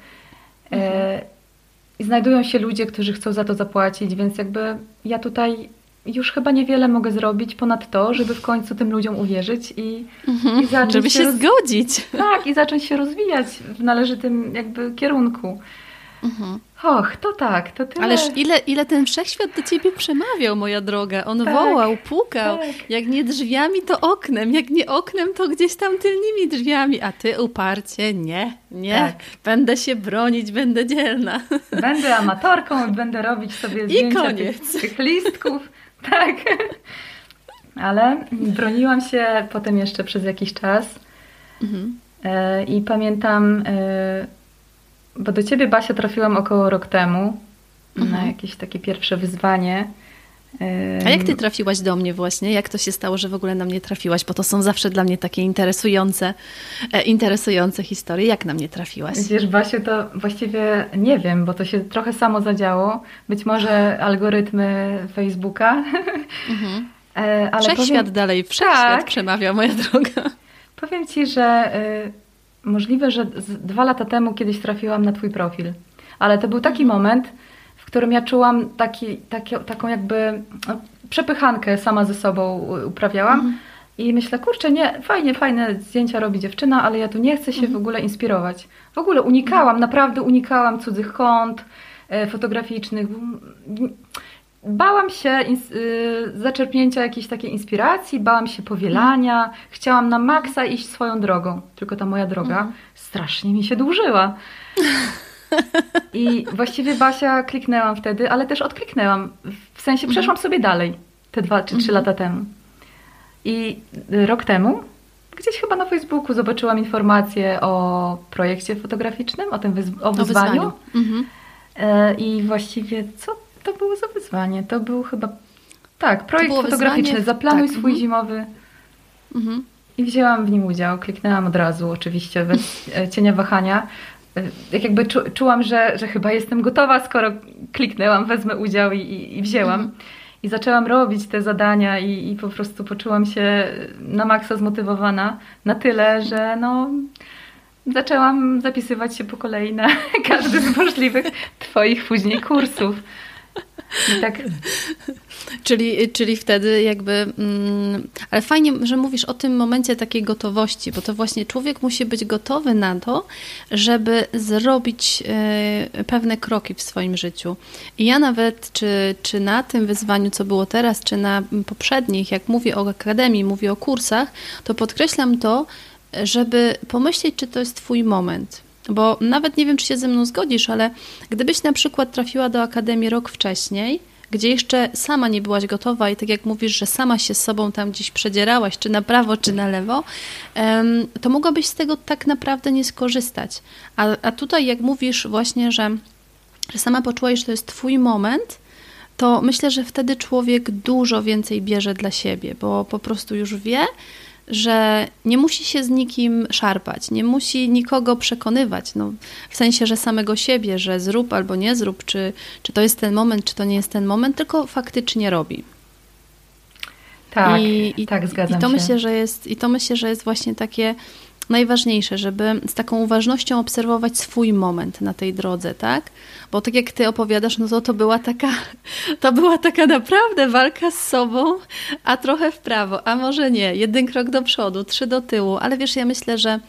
E, mhm. I znajdują się ludzie, którzy chcą za to zapłacić, więc jakby ja tutaj już chyba niewiele mogę zrobić ponad to, żeby w końcu tym ludziom uwierzyć i, mhm, i zacząć żeby się, się roz... zgodzić. Tak, i zacząć się rozwijać w należytym jakby kierunku. Mhm. Och, to tak, to tyle. Ależ ile, ile ten wszechświat do ciebie przemawiał, moja droga. On tak, wołał, pukał. Tak. Jak nie drzwiami, to oknem. Jak nie oknem, to gdzieś tam tylnymi drzwiami. A ty uparcie, nie, nie. Tak. Będę się bronić, będę dzielna. [laughs] Będę amatorką i będę robić sobie zdjęcia I koniec. Tych, tych listków. [laughs] Tak. Ale broniłam się potem jeszcze przez jakiś czas. Mhm. E, I pamiętam e, bo do ciebie, Basia, trafiłam około rok temu mhm. na jakieś takie pierwsze wyzwanie. A jak ty trafiłaś do mnie właśnie? Jak to się stało, że w ogóle na mnie trafiłaś? Bo to są zawsze dla mnie takie interesujące, e, interesujące historie. Jak na mnie trafiłaś? Wiesz, Basiu, to właściwie nie wiem, bo to się trochę samo zadziało. Być może algorytmy Facebooka. [laughs] Mhm. E, ale wszechświat powiem... dalej, wszechświat tak. przemawia, moja droga. Powiem ci, że y, Możliwe, że dwa lata temu kiedyś trafiłam na Twój profil, ale to był taki mhm. moment, w którym ja czułam taki, taki, taką jakby no, przepychankę sama ze sobą uprawiałam. Mhm. I myślę, kurczę, nie, fajnie, fajne zdjęcia robi dziewczyna, ale ja tu nie chcę się mhm. w ogóle inspirować. W ogóle unikałam, mhm. naprawdę unikałam cudzych kąt e, fotograficznych bałam się y, zaczerpnięcia jakiejś takiej inspiracji, bałam się powielania, chciałam na maksa iść swoją drogą. Tylko ta moja droga mm. strasznie mi się dłużyła. I właściwie Basia kliknęłam wtedy, ale też odkliknęłam. W sensie mhm. przeszłam sobie dalej te dwa czy trzy mhm. lata temu. I rok temu gdzieś chyba na Facebooku zobaczyłam informację o projekcie fotograficznym, o tym wyzw- o wyzwaniu. O wyzwaniu. Mhm. E, I właściwie co to było za wyzwanie? To był chyba. Tak, projekt fotograficzny. Wyzwanie? Zaplanuj tak. swój mhm. zimowy. Mhm. I wzięłam w nim udział. Kliknęłam od razu, oczywiście, bez e, cienia wahania. E, jak jakby czu, czułam, że, że chyba jestem gotowa, skoro kliknęłam, wezmę udział i, i, i wzięłam. Mhm. I zaczęłam robić te zadania i, i po prostu poczułam się na maksa zmotywowana na tyle, że no, zaczęłam zapisywać się po kolei na [laughs] każdy z możliwych Twoich później kursów. Tak. czyli, czyli wtedy jakby. Mm, ale fajnie, że mówisz o tym momencie takiej gotowości, bo to właśnie człowiek musi być gotowy na to, żeby zrobić y, pewne kroki w swoim życiu. I ja nawet, czy, czy na tym wyzwaniu, co było teraz, czy na poprzednich, jak mówię o akademii, mówię o kursach, to podkreślam to, żeby pomyśleć, czy to jest Twój moment bo nawet nie wiem, czy się ze mną zgodzisz, ale gdybyś na przykład trafiła do akademii rok wcześniej, gdzie jeszcze sama nie byłaś gotowa i tak jak mówisz, że sama się z sobą tam gdzieś przedzierałaś, czy na prawo, czy na lewo, to mogłabyś z tego tak naprawdę nie skorzystać. A, a tutaj, jak mówisz właśnie, że, że sama poczułaś, że to jest Twój moment, to myślę, że wtedy człowiek dużo więcej bierze dla siebie, bo po prostu już wie, że nie musi się z nikim szarpać, nie musi nikogo przekonywać, no, w sensie, że samego siebie, że zrób albo nie zrób, czy, czy to jest ten moment, czy to nie jest ten moment, tylko faktycznie robi. Tak, I, i tak, zgadzam i to się. Myślę, że jest, I to myślę, że jest właśnie takie najważniejsze, żeby z taką uważnością obserwować swój moment na tej drodze, tak? Bo tak jak ty opowiadasz, no to to była taka, [laughs] to była taka naprawdę walka z sobą, a trochę w prawo, a może nie, jeden krok do przodu, trzy do tyłu, ale wiesz, ja myślę, że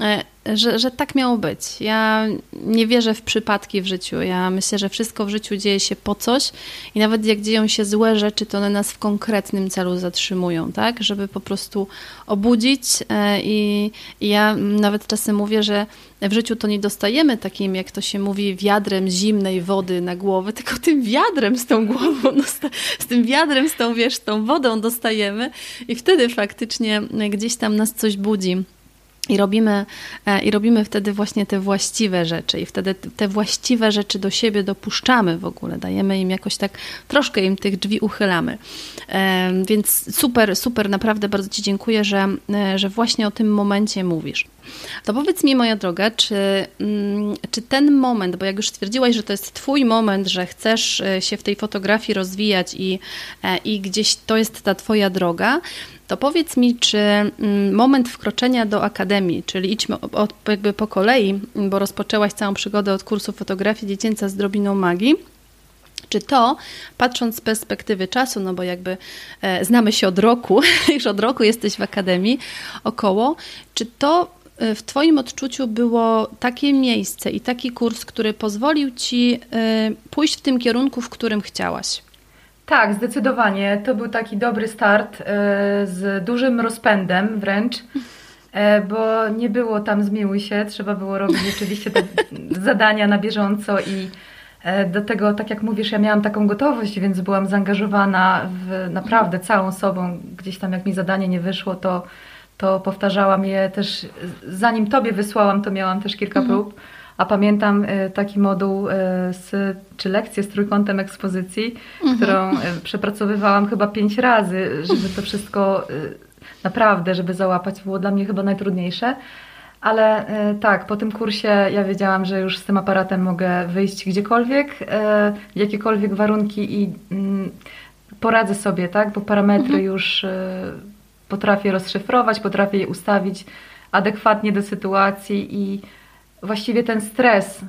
e, że, że tak miało być. Ja nie wierzę w przypadki w życiu. Ja myślę, że wszystko w życiu dzieje się po coś i nawet jak dzieją się złe rzeczy, to one nas w konkretnym celu zatrzymują, tak? Żeby po prostu obudzić e, i, i ja nawet czasem mówię, że w życiu to nie dostajemy takim, jak to się mówi, wiadrem zimnej wody na głowę, tylko tym wiadrem z tą głową, z tym wiadrem, z tą, wiesz, tą wodą dostajemy i wtedy faktycznie gdzieś tam nas coś budzi. I robimy, e, I robimy wtedy właśnie te właściwe rzeczy, i wtedy te właściwe rzeczy do siebie dopuszczamy w ogóle, dajemy im jakoś tak, troszkę im tych drzwi uchylamy. E, więc super, super, naprawdę bardzo Ci dziękuję, że, e, że właśnie o tym momencie mówisz. To powiedz mi, moja droga, czy, mm, czy ten moment, bo jak już stwierdziłaś, że to jest Twój moment, że chcesz się w tej fotografii rozwijać i, i gdzieś to jest ta Twoja droga, to powiedz mi, czy mm, moment wkroczenia do akademii, czyli idźmy od, jakby po kolei, bo rozpoczęłaś całą przygodę od kursu fotografii dziecięca z drobiną magii, czy to, patrząc z perspektywy czasu, no bo jakby e, znamy się od roku, [laughs] już od roku jesteś w akademii około, czy to e, w Twoim odczuciu było takie miejsce i taki kurs, który pozwolił Ci e, pójść w tym kierunku, w którym chciałaś? Tak, zdecydowanie. To był taki dobry start e, z dużym rozpędem wręcz, e, bo nie było tam zmiłuj się, trzeba było robić rzeczywiście te [laughs] zadania na bieżąco i e, do tego, tak jak mówisz, ja miałam taką gotowość, więc byłam zaangażowana w naprawdę całą sobą. Gdzieś tam jak mi zadanie nie wyszło, to, to powtarzałam je też, zanim Tobie wysłałam, to miałam też kilka mhm. prób. A pamiętam e, taki moduł e, z, czy lekcję z trójkątem ekspozycji, mhm. którą e, przepracowywałam chyba pięć razy, żeby to wszystko naprawdę, żeby załapać, było dla mnie chyba najtrudniejsze. Ale tak, po tym kursie ja wiedziałam, że już z tym aparatem mogę wyjść gdziekolwiek, w jakiekolwiek warunki i mm, poradzę sobie, tak? Bo parametry mhm. już potrafię rozszyfrować, potrafię je ustawić adekwatnie do sytuacji i właściwie ten stres,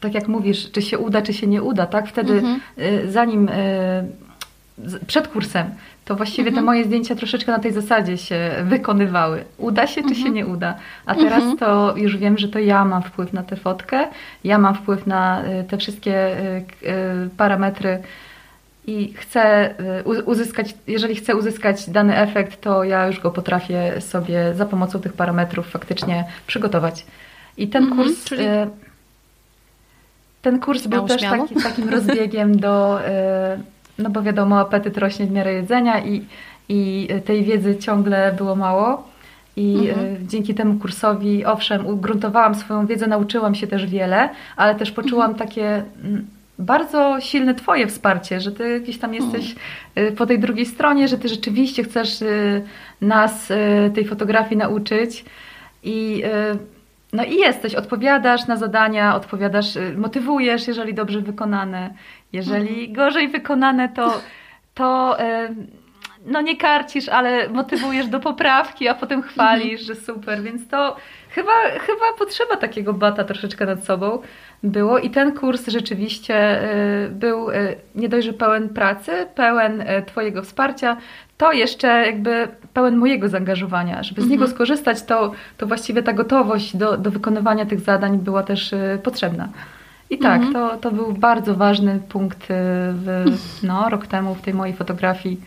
tak jak mówisz, czy się uda, czy się nie uda, tak? Wtedy mhm. Y, zanim y, przed kursem, to właściwie mhm. te moje zdjęcia troszeczkę na tej zasadzie się wykonywały. Uda się, czy mhm. się nie uda. A teraz mhm. to już wiem, że to ja mam wpływ na tę fotkę, ja mam wpływ na y, te wszystkie parametry i chcę uzyskać, jeżeli chcę uzyskać dany efekt, to ja już go potrafię sobie za pomocą tych parametrów faktycznie przygotować. I ten mhm, kurs. Czyli... E, ten kurs był też taki, takim [laughs] rozbiegiem do. E, no bo wiadomo, apetyt rośnie w miarę jedzenia i, i tej wiedzy ciągle było mało. I e, mhm. dzięki temu kursowi, owszem, ugruntowałam swoją wiedzę, nauczyłam się też wiele, ale też poczułam mhm. takie mm, bardzo silne Twoje wsparcie, że Ty gdzieś tam jesteś mhm. po tej drugiej stronie, że Ty rzeczywiście chcesz nas tej fotografii nauczyć. I no i jesteś, odpowiadasz na zadania, odpowiadasz, y, motywujesz, jeżeli dobrze wykonane. Jeżeli mhm. gorzej wykonane, to, to y, no nie karcisz, ale motywujesz do poprawki, a potem chwalisz, mhm. że super, więc to chyba, chyba potrzeba takiego bata troszeczkę nad sobą było i ten kurs rzeczywiście y, był nie dość, że pełen pracy, pełen Twojego wsparcia, to jeszcze jakby pełen mojego zaangażowania. Żeby z niego mhm. skorzystać, to, to właściwie ta gotowość do, do wykonywania tych zadań była też y, potrzebna. I tak, mhm. to, to był bardzo ważny punkt y, w, [laughs] no, rok temu w tej mojej fotografii.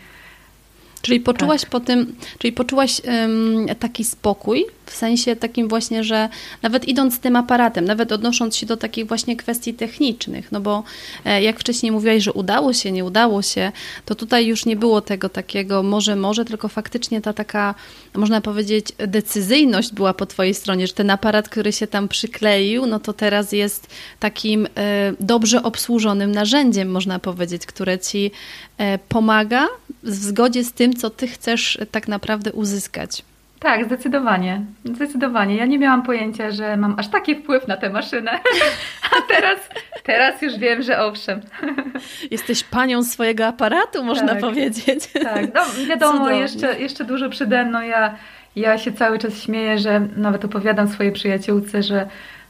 Czyli poczułaś tak. po tym, czyli poczułaś um, taki spokój, w sensie takim właśnie, że nawet idąc tym aparatem, nawet odnosząc się do takich właśnie kwestii technicznych, no bo e, jak wcześniej mówiłaś, że udało się, nie udało się, to tutaj już nie było tego takiego może, może, tylko faktycznie ta taka, można powiedzieć, decyzyjność była po twojej stronie, że ten aparat, który się tam przykleił, no to teraz jest takim e, dobrze obsłużonym narzędziem, można powiedzieć, które ci e, pomaga w zgodzie z tym, co ty chcesz tak naprawdę uzyskać. Tak, zdecydowanie. Zdecydowanie. Ja nie miałam pojęcia, że mam aż taki wpływ na tę maszynę. [laughs] A teraz, teraz już wiem, że owszem. [laughs] Jesteś panią swojego aparatu, można tak, powiedzieć. Tak, no wiadomo, jeszcze, jeszcze dużo przede mną. Ja, ja się cały czas śmieję, że nawet opowiadam swojej przyjaciółce, że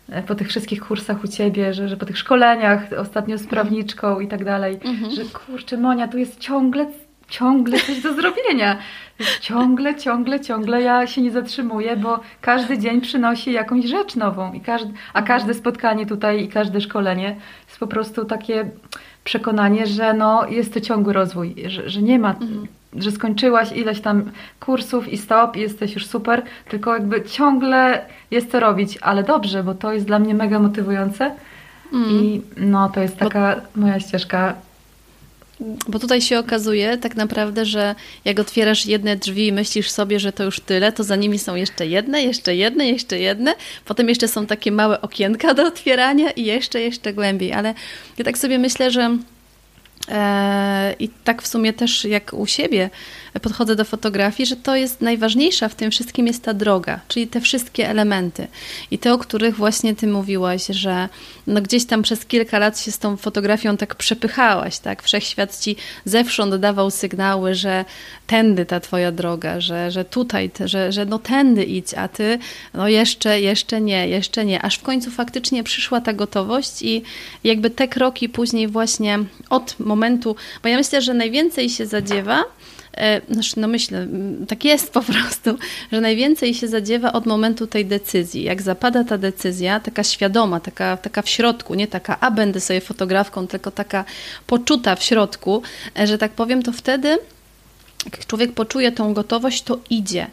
e, po tych wszystkich kursach u Ciebie, że, że po tych szkoleniach, ostatnio z prawniczką i tak dalej, mhm. że kurczę Monia, tu jest ciągle ciągle coś do zrobienia. Ciągle, ciągle, ciągle ja się nie zatrzymuję, bo każdy dzień przynosi jakąś rzecz nową. I każdy, a każde spotkanie tutaj i każde szkolenie jest po prostu takie przekonanie, że no, jest to ciągły rozwój, że, że nie ma, mhm. że skończyłaś ileś tam kursów i stop, i jesteś już super, tylko jakby ciągle jest co robić, ale dobrze, bo to jest dla mnie mega motywujące. Mm. I no, to jest taka moja ścieżka bo tutaj się okazuje tak naprawdę, że jak otwierasz jedne drzwi i myślisz sobie, że to już tyle, to za nimi są jeszcze jedne, jeszcze jedne, jeszcze jedne. Potem jeszcze są takie małe okienka do otwierania i jeszcze, jeszcze głębiej. Ale ja tak sobie myślę, że e, i tak w sumie też jak u siebie podchodzę do fotografii, że to jest najważniejsza w tym wszystkim jest ta droga, czyli te wszystkie elementy. I te, o których właśnie ty mówiłaś, że no gdzieś tam przez kilka lat się z tą fotografią tak przepychałaś, tak? Wszechświat ci zewsząd dawał sygnały, że tędy ta twoja droga, że, że tutaj, że, że no tędy idź, a ty no jeszcze, jeszcze nie, jeszcze nie. Aż w końcu faktycznie przyszła ta gotowość i jakby te kroki później właśnie od momentu, bo ja myślę, że najwięcej się zadziewa, znaczy, no myślę, tak jest po prostu, że najwięcej się zadziewa od momentu tej decyzji. Jak zapada ta decyzja, taka świadoma, taka, taka w środku, nie taka, a będę sobie fotografką, tylko taka poczuta w środku, e, że tak powiem, to wtedy jak człowiek poczuje tą gotowość, to idzie.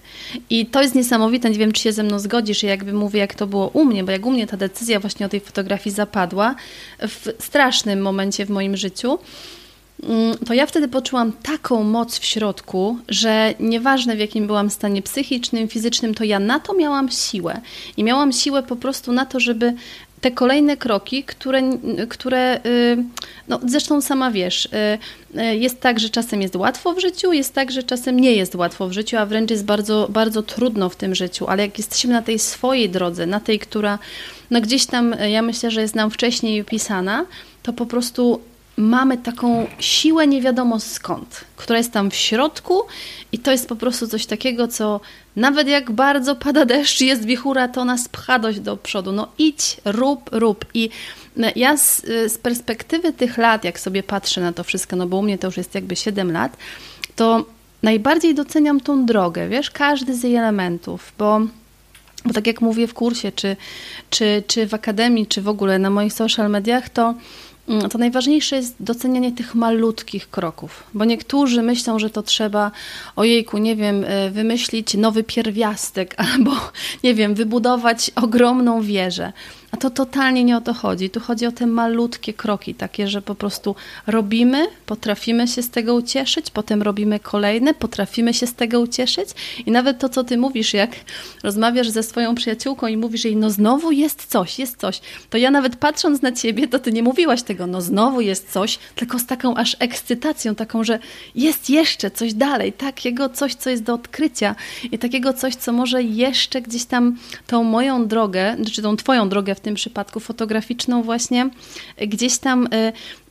I to jest niesamowite, nie wiem, czy się ze mną zgodzisz, jakby mówię, jak to było u mnie, bo jak u mnie ta decyzja właśnie o tej fotografii zapadła w strasznym momencie w moim życiu, Mm, to ja wtedy poczułam taką moc w środku, że nieważne w jakim byłam stanie psychicznym, fizycznym, to ja na to miałam siłę. I miałam siłę po prostu na to, żeby te kolejne kroki, które, które y, no zresztą sama wiesz, y, y, jest tak, że czasem jest łatwo w życiu, jest tak, że czasem nie jest łatwo w życiu, a wręcz jest bardzo, bardzo trudno w tym życiu, ale jak jesteśmy na tej swojej drodze, na tej, która no gdzieś tam, ja myślę, że jest nam wcześniej opisana, to po prostu mamy taką siłę nie wiadomo skąd, która jest tam w środku i to jest po prostu coś takiego, co nawet jak bardzo pada deszcz, jest wichura, to nas pcha dość do przodu. No idź, rób, rób. I e, ja z, e, z perspektywy tych lat, jak sobie patrzę na to wszystko, no bo u mnie to już jest jakby 7 lat, to najbardziej doceniam tą drogę, wiesz, każdy z jej elementów, bo bo tak jak mówię w kursie, czy, czy, czy w akademii, czy w ogóle na moich social mediach, to to najważniejsze jest docenianie tych malutkich kroków, bo niektórzy myślą, że to trzeba, ojejku, nie wiem, e, wymyślić nowy pierwiastek [laughs] albo, nie wiem, wybudować ogromną wieżę. A to totalnie nie o to chodzi. Tu chodzi o te malutkie kroki, takie, że po prostu robimy, potrafimy się z tego ucieszyć, potem robimy kolejne, potrafimy się z tego ucieszyć. I nawet to, co ty mówisz, jak rozmawiasz ze swoją przyjaciółką i mówisz jej, no znowu jest coś, jest coś, to ja nawet patrząc na ciebie, to ty nie mówiłaś tego, no znowu jest coś, tylko z taką aż ekscytacją, taką, że jest jeszcze coś dalej, takiego coś, co jest do odkrycia i takiego coś, co może jeszcze gdzieś tam tą moją drogę, czy tą twoją drogę w tym przypadku fotograficzną właśnie. Gdzieś tam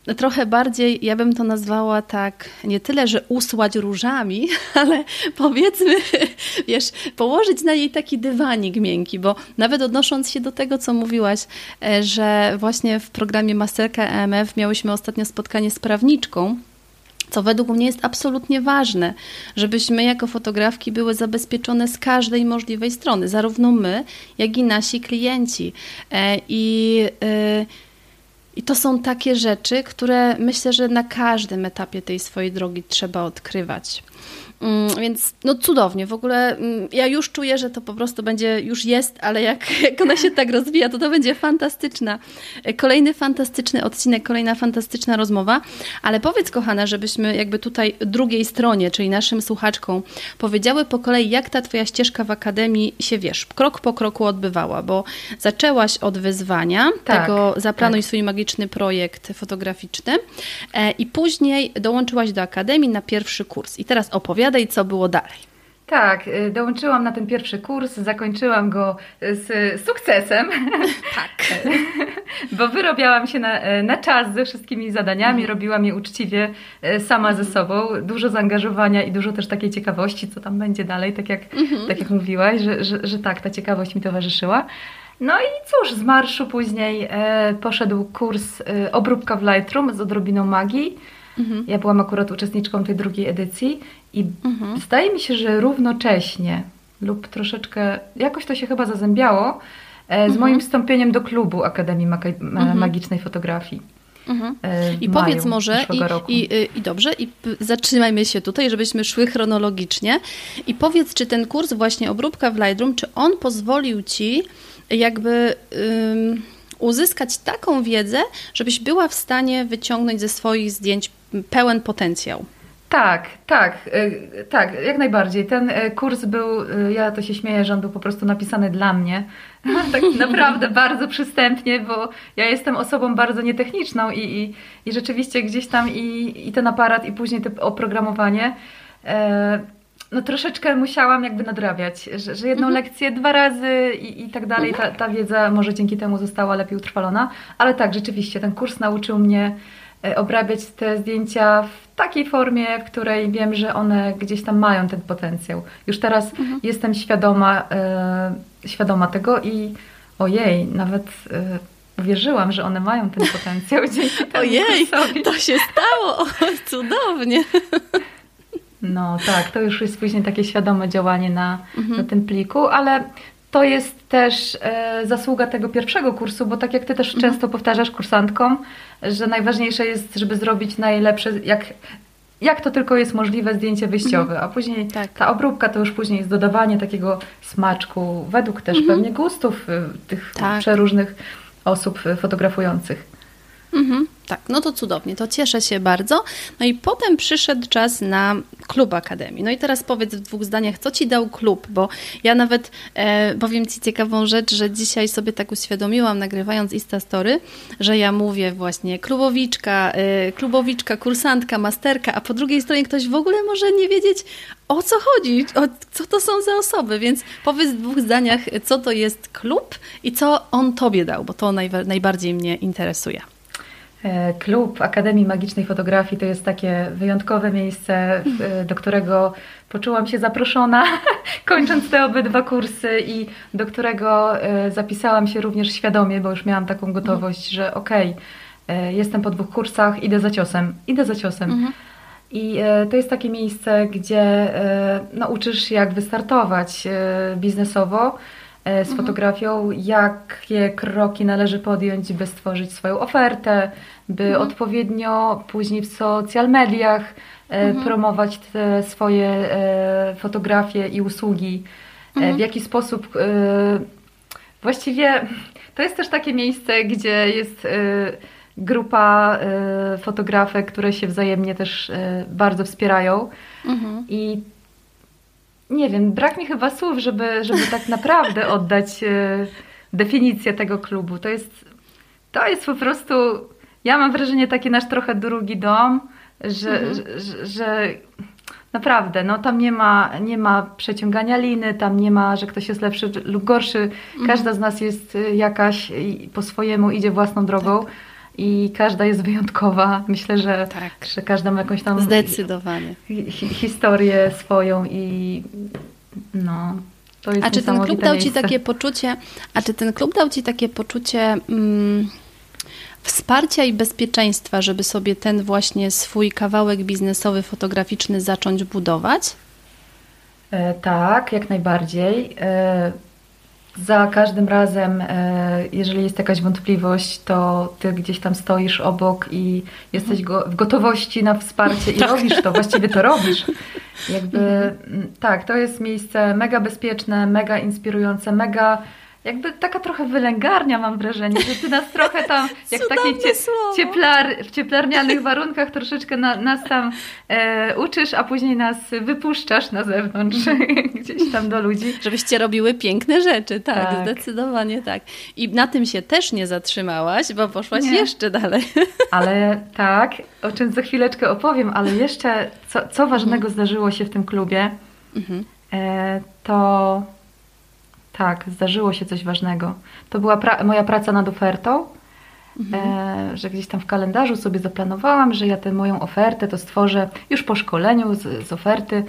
y, trochę bardziej, ja bym to nazwała tak, nie tyle, że usłać różami, [laughs] ale powiedzmy, [laughs] wiesz, położyć na niej taki dywanik miękki, bo nawet odnosząc się do tego, co mówiłaś, e, że właśnie w programie Masterka EMF miałyśmy ostatnio spotkanie z prawniczką, co według mnie jest absolutnie ważne, żebyśmy jako fotografki były zabezpieczone z każdej możliwej strony, zarówno my, jak i nasi klienci. E, I, e, i to są takie rzeczy, które myślę, że na każdym etapie tej swojej drogi trzeba odkrywać. Mm, więc no cudownie, w ogóle mm, ja już czuję, że to po prostu będzie, już jest, ale jak, [laughs] jak ona się tak rozwija, to to będzie fantastyczna. Kolejny fantastyczny odcinek, kolejna fantastyczna rozmowa, ale powiedz kochana, żebyśmy jakby tutaj drugiej stronie, czyli naszym słuchaczkom powiedziały po kolei, jak ta twoja ścieżka w Akademii się, wiesz, krok po kroku odbywała, bo zaczęłaś od wyzwania, tak, tego zaplanuj tak. swój magiczny projekt fotograficzny e, i później dołączyłaś do Akademii na pierwszy kurs. I teraz opowiadaj, opowiadaj, co było dalej. Tak, y, dołączyłam na ten pierwszy kurs, zakończyłam go z sukcesem. [laughs] Tak. [laughs] Bo wyrobiałam się na, na czas ze wszystkimi zadaniami, mhm. robiłam je uczciwie y, sama ze sobą. Dużo zaangażowania i dużo też takiej ciekawości, co tam będzie dalej, tak jak, mhm. tak jak mówiłaś, że, że, że tak, ta ciekawość mi towarzyszyła. No i cóż, z marszu później e, poszedł kurs e, obróbka w Lightroom z odrobiną magii. Mhm. Ja byłam akurat uczestniczką tej drugiej edycji I mhm. zdaje mi się, że równocześnie lub troszeczkę, jakoś to się chyba zazębiało e, z mhm. moim wstąpieniem do klubu Akademii mhm. Magicznej Fotografii. Mhm. E, I powiedz może, i, i, y, i, dobrze, i zatrzymajmy się tutaj, żebyśmy szły chronologicznie. I powiedz, czy ten kurs właśnie obróbka w Lightroom, czy on pozwolił ci jakby um, uzyskać taką wiedzę, żebyś była w stanie wyciągnąć ze swoich zdjęć pełen potencjał? Tak, tak, y, tak, jak najbardziej. Ten y, kurs był, ja to się śmieję, że on był po prostu napisany dla mnie, [laughs] tak naprawdę bardzo przystępnie, bo ja jestem osobą bardzo nietechniczną i, i, i rzeczywiście gdzieś tam i, i ten aparat, i później to oprogramowanie. E, no troszeczkę musiałam jakby nadrabiać, że, że jedną mhm. lekcję dwa razy i, i tak dalej. Ta, ta wiedza może dzięki temu została lepiej utrwalona, ale tak, rzeczywiście ten kurs nauczył mnie obrabiać te zdjęcia w takiej formie, w której wiem, że one gdzieś tam mają ten potencjał. Już teraz mhm. jestem świadoma, e, świadoma tego i ojej, nawet e, uwierzyłam, że one mają ten potencjał [laughs] dzięki temu Ojej, kursowi. to się stało, o, cudownie. No tak, to już jest później takie świadome działanie na, mhm. na tym pliku, ale to jest też e, zasługa tego pierwszego kursu, bo tak jak Ty też mhm. często powtarzasz kursantkom, że najważniejsze jest, żeby zrobić najlepsze, jak, jak to tylko jest możliwe, zdjęcie wyjściowe, mhm. a później tak. ta obróbka to już później jest dodawanie takiego smaczku, według też mhm. pewnie gustów y, tych tak. przeróżnych osób y, fotografujących. Mhm. Tak, no to cudownie, to cieszę się bardzo. No i potem przyszedł czas na klub Akademii. No i teraz powiedz w dwóch zdaniach, co ci dał klub, bo ja nawet e, powiem ci ciekawą rzecz, że dzisiaj sobie tak uświadomiłam, nagrywając Instastory, że ja mówię właśnie klubowiczka, e, klubowiczka, kursantka, masterka, a po drugiej stronie ktoś w ogóle może nie wiedzieć, o co chodzi, o, co to są za osoby, więc powiedz w dwóch zdaniach, co to jest klub i co on tobie dał, bo to najbardziej mnie interesuje. E, klub Akademii Magicznej Fotografii to jest takie wyjątkowe miejsce, do którego poczułam się zaproszona, [laughs] kończąc te obydwa kursy i do którego e, zapisałam się również świadomie, bo już miałam taką gotowość, że okej, okay, e, jestem po dwóch kursach, idę za ciosem, idę za ciosem. Mhm. I to jest takie miejsce, gdzie no, uczysz się, jak wystartować biznesowo z mhm. fotografią, jakie kroki należy podjąć, by stworzyć swoją ofertę, by mhm. odpowiednio później w social mediach e, mhm. promować te swoje e, fotografie i usługi, e, mhm. w jaki sposób właściwie to jest też takie miejsce, gdzie jest grupa fotografek, które się wzajemnie też bardzo wspierają mhm. i nie wiem, brak mi chyba słów, żeby, żeby tak naprawdę [laughs] oddać definicję tego klubu. To jest, to jest po prostu ja mam wrażenie taki nasz trochę drugi dom, że, mhm. że, że, naprawdę, no tam nie ma, nie ma przeciągania liny, tam nie ma, że ktoś jest lepszy lub gorszy. Mhm. Każda z nas jest y, jakaś i po swojemu idzie własną drogą. Tak. I każda jest wyjątkowa. Myślę, że, tak. że każda ma jakąś tam Zdecydowanie. Hi, historię swoją i no, to jest A czy ten klub dał Ci takie poczucie, a czy ten klub dał Ci takie poczucie mm, wsparcia i bezpieczeństwa, żeby sobie ten właśnie swój kawałek biznesowy, fotograficzny zacząć budować? E, tak, jak najbardziej. E, za każdym razem, e, jeżeli jest jakaś wątpliwość, to ty gdzieś tam stoisz obok i jesteś go, w gotowości na wsparcie i tak. robisz to, właściwie to robisz. [laughs] Jakby, tak, to jest miejsce mega bezpieczne, mega inspirujące, mega jakby taka trochę wylęgarnia mam wrażenie, że ty nas trochę tam, [laughs] jak w takiej cie, cieplar, w cieplarnianych warunkach troszeczkę na, nas tam e, uczysz, a później nas wypuszczasz na zewnątrz, mhm. [laughs] gdzieś tam do ludzi. Żebyście robiły piękne rzeczy, tak, tak, zdecydowanie tak. I na tym się też nie zatrzymałaś, bo poszłaś nie. jeszcze dalej. [laughs] Ale tak, o czym za chwileczkę opowiem, ale jeszcze co, co ważnego mhm. zdarzyło się w tym klubie, mhm. e, to tak, zdarzyło się coś ważnego. To była pra moja praca nad ofertą, mhm. e, że gdzieś tam w kalendarzu sobie zaplanowałam, że ja tę moją ofertę to stworzę już po szkoleniu z, z oferty.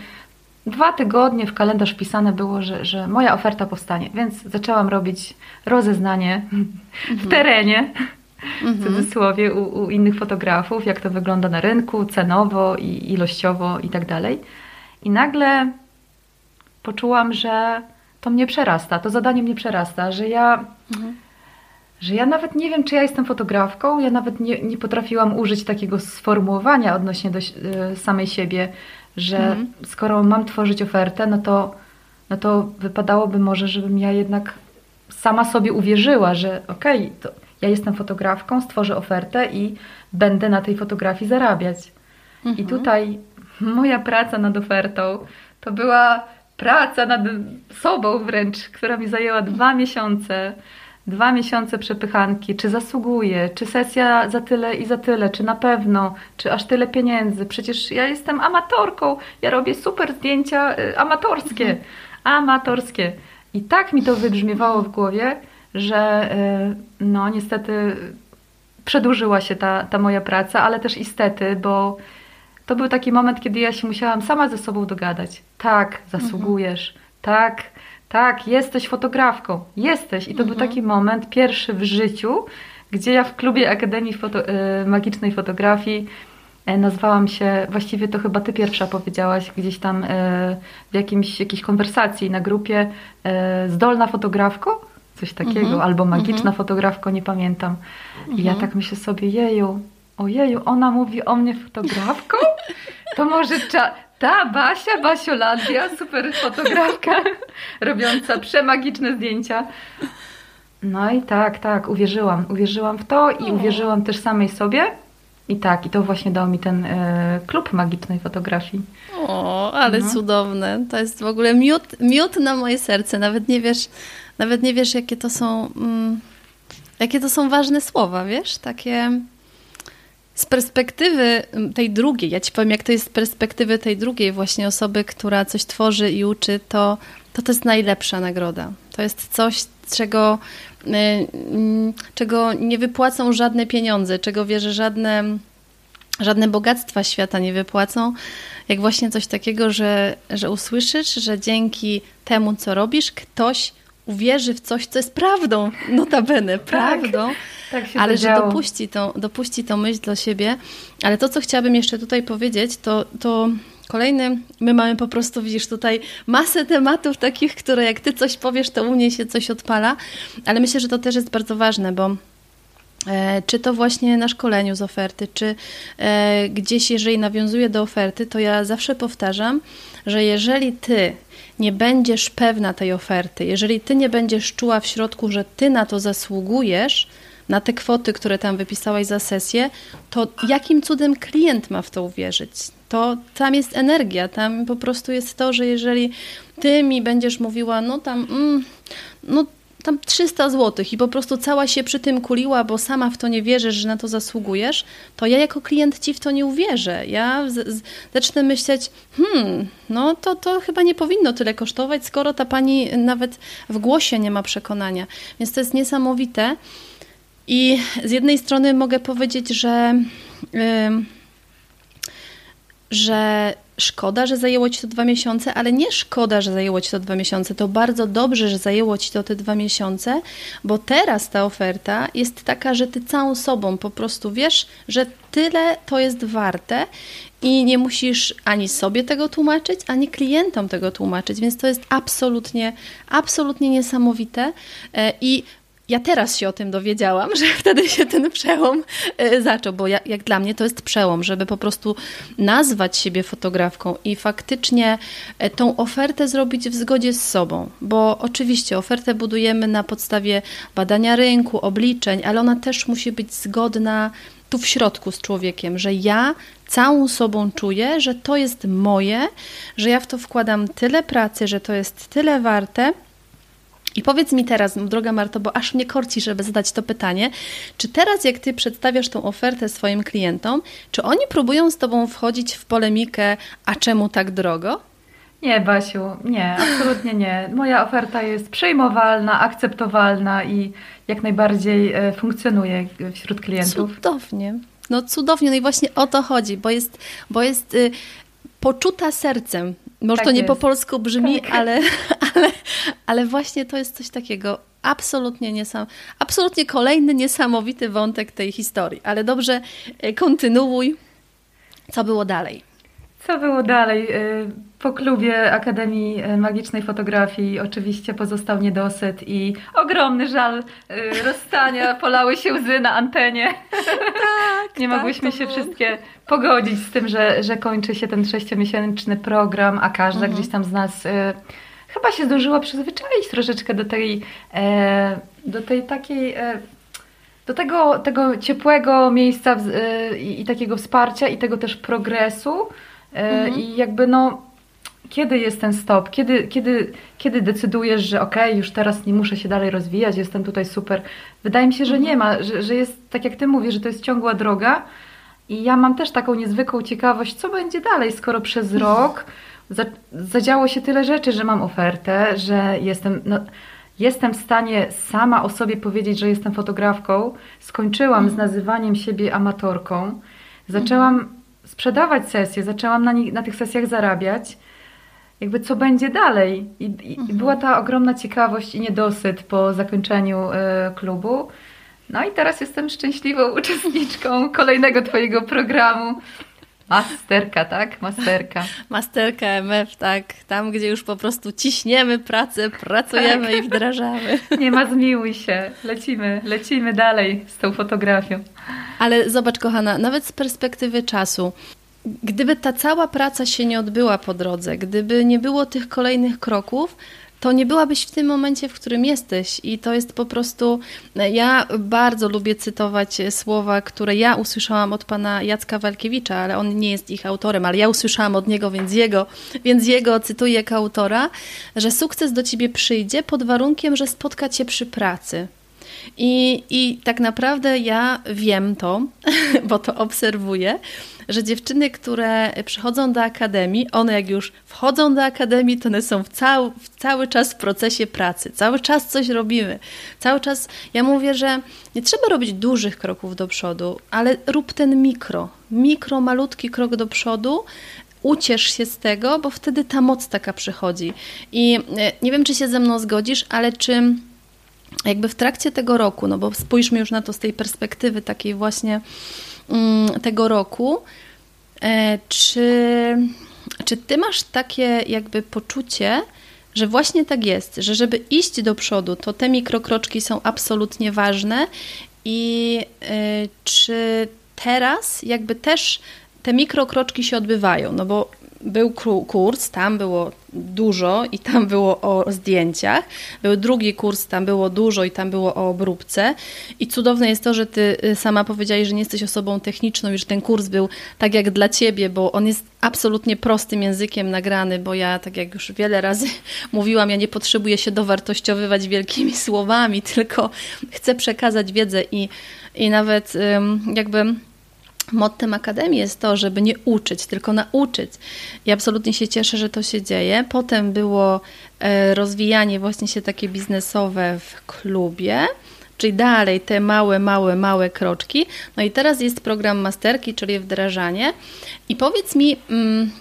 Dwa tygodnie w kalendarz wpisane było, że, że moja oferta powstanie, więc zaczęłam robić rozeznanie mhm. w terenie, mhm. w cudzysłowie, u, u innych fotografów, jak to wygląda na rynku, cenowo i ilościowo i tak dalej. I nagle poczułam, że to mnie przerasta, to zadanie mnie przerasta, że ja, mhm. że ja nawet nie wiem, czy ja jestem fotografką, ja nawet nie, nie potrafiłam użyć takiego sformułowania odnośnie do y, samej siebie, że mhm. skoro mam tworzyć ofertę, no to, no to wypadałoby może, żebym ja jednak sama sobie uwierzyła, że okej, okay, to ja jestem fotografką, stworzę ofertę i będę na tej fotografii zarabiać. Mhm. I tutaj moja praca nad ofertą to była praca nad sobą wręcz, która mi zajęła dwa miesiące. Dwa miesiące przepychanki, czy zasługuje, czy sesja za tyle i za tyle, czy na pewno, czy aż tyle pieniędzy. Przecież ja jestem amatorką, ja robię super zdjęcia y, amatorskie, mhm. amatorskie. I tak mi to wybrzmiewało w głowie, że y, no niestety przedłużyła się ta, ta moja praca, ale też istety, bo to był taki moment, kiedy ja się musiałam sama ze sobą dogadać. Tak, zasługujesz, mhm. tak, tak, jesteś fotografką, jesteś. I to mhm. był taki moment, pierwszy w życiu, gdzie ja w klubie Akademii Foto y, Magicznej Fotografii e, nazwałam się, właściwie to chyba ty pierwsza powiedziałaś gdzieś tam y, w jakimś, jakiejś konwersacji na grupie zdolna fotografko, coś takiego, mhm. albo magiczna mhm. fotografko, nie pamiętam. I ja tak myślę sobie, jeju, ojeju, ona mówi o mnie fotografką? To może ta Basia, Basiolandia, super fotografka, [laughs] robiąca przemagiczne zdjęcia. No i tak, tak, uwierzyłam. Uwierzyłam w to i uwierzyłam też samej sobie. I tak, i to właśnie dał mi ten y, klub magicznej fotografii. O, ale no. cudowne. To jest w ogóle miód, miód na moje serce. Nawet nie wiesz, nawet nie wiesz, jakie to są, mm, jakie to są ważne słowa, wiesz? Takie z perspektywy tej drugiej, ja ci powiem, jak to jest z perspektywy tej drugiej właśnie osoby, która coś tworzy i uczy, to to, to jest najlepsza nagroda. To jest coś, czego, y, mm, czego nie wypłacą żadne pieniądze, czego wierzę żadne, żadne bogactwa świata nie wypłacą, jak właśnie coś takiego, że, że usłyszysz, że dzięki temu, co robisz, ktoś uwierzy w coś, co jest prawdą, notabene, tak. prawdą, [laughs] tak, tak ale że dopuści tą, dopuści tą myśl do siebie. Ale to, co chciałabym jeszcze tutaj powiedzieć, to, to kolejny, my mamy po prostu, widzisz, tutaj masę tematów takich, które jak ty coś powiesz, to u mnie się coś odpala, ale myślę, że to też jest bardzo ważne, bo e, czy to właśnie na szkoleniu z oferty, czy e, gdzieś, jeżeli nawiązuję do oferty, to ja zawsze powtarzam, że jeżeli ty nie będziesz pewna tej oferty, jeżeli ty nie będziesz czuła w środku, że ty na to zasługujesz, na te kwoty, które tam wypisałaś za sesję, to jakim cudem klient ma w to uwierzyć? To tam jest energia, tam po prostu jest to, że jeżeli ty mi będziesz mówiła, no tam, mm, no tam 300 zł i po prostu cała się przy tym kuliła, bo sama w to nie wierzysz, że na to zasługujesz, to ja jako klient ci w to nie uwierzę. Ja z, z, zacznę myśleć, hmm, no to, to chyba nie powinno tyle kosztować, skoro ta pani nawet w głosie nie ma przekonania. Więc to jest niesamowite. I z jednej strony mogę powiedzieć, że. Yy, że szkoda, że zajęło ci to dwa miesiące, ale nie szkoda, że zajęło ci to dwa miesiące. To bardzo dobrze, że zajęło ci to te dwa miesiące, bo teraz ta oferta jest taka, że ty całą sobą po prostu wiesz, że tyle to jest warte i nie musisz ani sobie tego tłumaczyć, ani klientom tego tłumaczyć, więc to jest absolutnie, absolutnie niesamowite e, i ja teraz się o tym dowiedziałam, [laughs] że wtedy się ten przełom e, zaczął, bo ja, jak dla mnie to jest przełom, żeby po prostu nazwać siebie fotografką i faktycznie e, tą ofertę zrobić w zgodzie z sobą, bo oczywiście ofertę budujemy na podstawie badania rynku, obliczeń, ale ona też musi być zgodna tu w środku z człowiekiem, że ja całą sobą czuję, że to jest moje, że ja w to wkładam tyle pracy, że to jest tyle warte i powiedz mi teraz, droga Marto, bo aż mnie korci, żeby zadać to pytanie, czy teraz jak Ty przedstawiasz tą ofertę swoim klientom, czy oni próbują z Tobą wchodzić w polemikę, a czemu tak drogo? Nie, Basiu, nie, absolutnie nie. Moja oferta jest przejmowalna, akceptowalna i jak najbardziej e, funkcjonuje wśród klientów. Cudownie. No cudownie, no i właśnie o to chodzi, bo jest, bo jest y, poczuta sercem może tak to nie jest. po polsku brzmi, tak. ale, ale, ale właśnie to jest coś takiego absolutnie niesam, absolutnie kolejny niesamowity wątek tej historii. Ale dobrze, e, kontynuuj. Co było dalej? Co było dalej? Y, po klubie Akademii Magicznej Fotografii oczywiście pozostał niedosyt i ogromny żal rozstania. [laughs] Polały się łzy na antenie. Tak, [laughs] Nie tak, mogłyśmy się było. wszystkie pogodzić z tym, że, że kończy się ten sześciomiesięczny program, a każda mhm. gdzieś tam z nas chyba się zdążyła przyzwyczaić troszeczkę do tej, e, do tej takiej e, do tego, tego ciepłego miejsca i, i, takiego wsparcia i tego też progresu mhm. i jakby no kiedy jest ten stop, kiedy, kiedy, kiedy decydujesz, że okej, okay, już teraz nie muszę się dalej rozwijać, jestem tutaj super. Wydaje mi się, że nie ma, że, że jest, tak jak ty mówisz, że to jest ciągła droga i ja mam też taką niezwykłą ciekawość, co będzie dalej, skoro przez [laughs] rok zadziało się tyle rzeczy, że mam ofertę, że jestem... No, jestem w stanie sama o sobie powiedzieć, że jestem fotografką. Skończyłam z mhm. nazywaniem siebie amatorką. Zaczęłam mhm. sprzedawać sesje, zaczęłam na, nich, na tych sesjach zarabiać jakby co będzie dalej. I, i mhm. była ta ogromna ciekawość i niedosyt po zakończeniu y, klubu. No i teraz jestem szczęśliwą [laughs] uczestniczką kolejnego Twojego programu. Masterka, tak? Masterka. [laughs] Masterka MF, tak. Tam, gdzie już po prostu ciśniemy pracę, pracujemy tak. i wdrażamy. [laughs] Nie ma zmiłuj się. Lecimy, lecimy dalej z tą fotografią. Ale zobacz, kochana, nawet z perspektywy czasu, gdyby ta cała praca się nie odbyła po drodze, gdyby nie było tych kolejnych kroków, to nie byłabyś w tym momencie, w którym jesteś. I to jest po prostu. Ja bardzo lubię cytować słowa, które ja usłyszałam od pana Jacka Walkiewicza, ale on nie jest ich autorem, ale ja usłyszałam od niego, więc jego, więc jego cytuję jako autora, że sukces do ciebie przyjdzie pod warunkiem, że spotka cię przy pracy. I, I tak naprawdę ja wiem to, [laughs] bo to obserwuję, że dziewczyny, które przychodzą do akademii, one jak już wchodzą do akademii, to one są w cały, w cały czas w procesie pracy, cały czas coś robimy, cały czas, ja mówię, że nie trzeba robić dużych kroków do przodu, ale rób ten mikro, mikro, malutki krok do przodu, uciesz się z tego, bo wtedy ta moc taka przychodzi. I e, nie wiem, czy się ze mną zgodzisz, ale czy jakby w trakcie tego roku, no bo spójrzmy już na to z tej perspektywy takiej właśnie mm, tego roku, e, czy, czy ty masz takie jakby poczucie, że właśnie tak jest, że żeby iść do przodu, to te mikrokroczki są absolutnie ważne i e, czy teraz jakby też te mikrokroczki się odbywają, no bo był kurs, tam było dużo i tam było o zdjęciach. Był drugi kurs, tam było dużo i tam było o obróbce. I cudowne jest to, że ty y, sama powiedziałaś, że nie jesteś osobą techniczną i że ten kurs był tak jak dla ciebie, bo on jest absolutnie prostym językiem nagrany, bo ja, tak jak już wiele razy [laughs] mówiłam, ja nie potrzebuję się dowartościowywać wielkimi słowami, tylko chcę przekazać wiedzę i, i nawet jakby Mottem Akademii jest to, żeby nie uczyć, tylko nauczyć. I absolutnie się cieszę, że to się dzieje. Potem było e, rozwijanie właśnie się takie biznesowe w klubie, czyli dalej te małe, małe, małe kroczki. No i teraz jest program masterki, czyli wdrażanie. I powiedz mi, mm,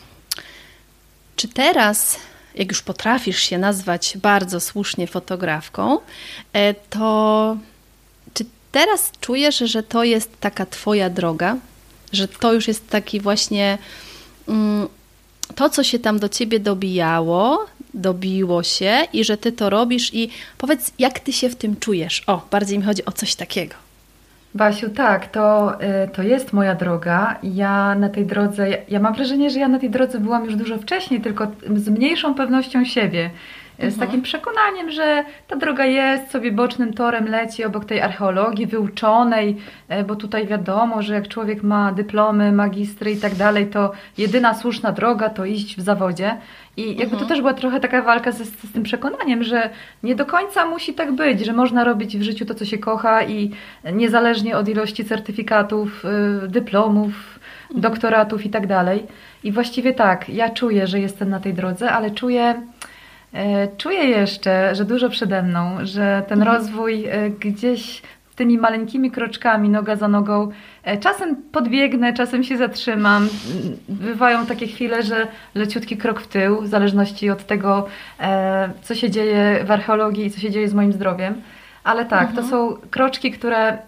czy teraz, jak już potrafisz się nazwać bardzo słusznie fotografką, e, to czy teraz czujesz, że to jest taka Twoja droga, że to już jest taki właśnie mm, to, co się tam do ciebie dobijało, dobiło się i że ty to robisz i powiedz, jak ty się w tym czujesz. O, bardziej mi chodzi o coś takiego. Basiu, tak, to, y, to jest moja droga. Ja na tej drodze, ja mam wrażenie, że ja na tej drodze byłam już dużo wcześniej, tylko z mniejszą pewnością siebie z mhm. takim przekonaniem, że ta droga jest, sobie bocznym torem leci obok tej archeologii wyuczonej, e, bo tutaj wiadomo, że jak człowiek ma dyplomy, magistry i tak dalej, to jedyna słuszna droga to iść w zawodzie. I jakby mhm. to też była trochę taka walka z, z tym przekonaniem, że nie do końca musi tak być, że można robić w życiu to, co się kocha i niezależnie od ilości certyfikatów, y, dyplomów, mhm. doktoratów i tak dalej. I właściwie tak, ja czuję, że jestem na tej drodze, ale czuję E, czuję jeszcze, że dużo przede mną, że ten mhm. rozwój e, gdzieś tymi maleńkimi kroczkami, noga za nogą. E, czasem podbiegnę, czasem się zatrzymam. Bywają takie chwile, że leciutki krok w tył, w zależności od tego, co się dzieje w archeologii i co się dzieje z moim zdrowiem. Ale tak, mhm. to są kroczki, które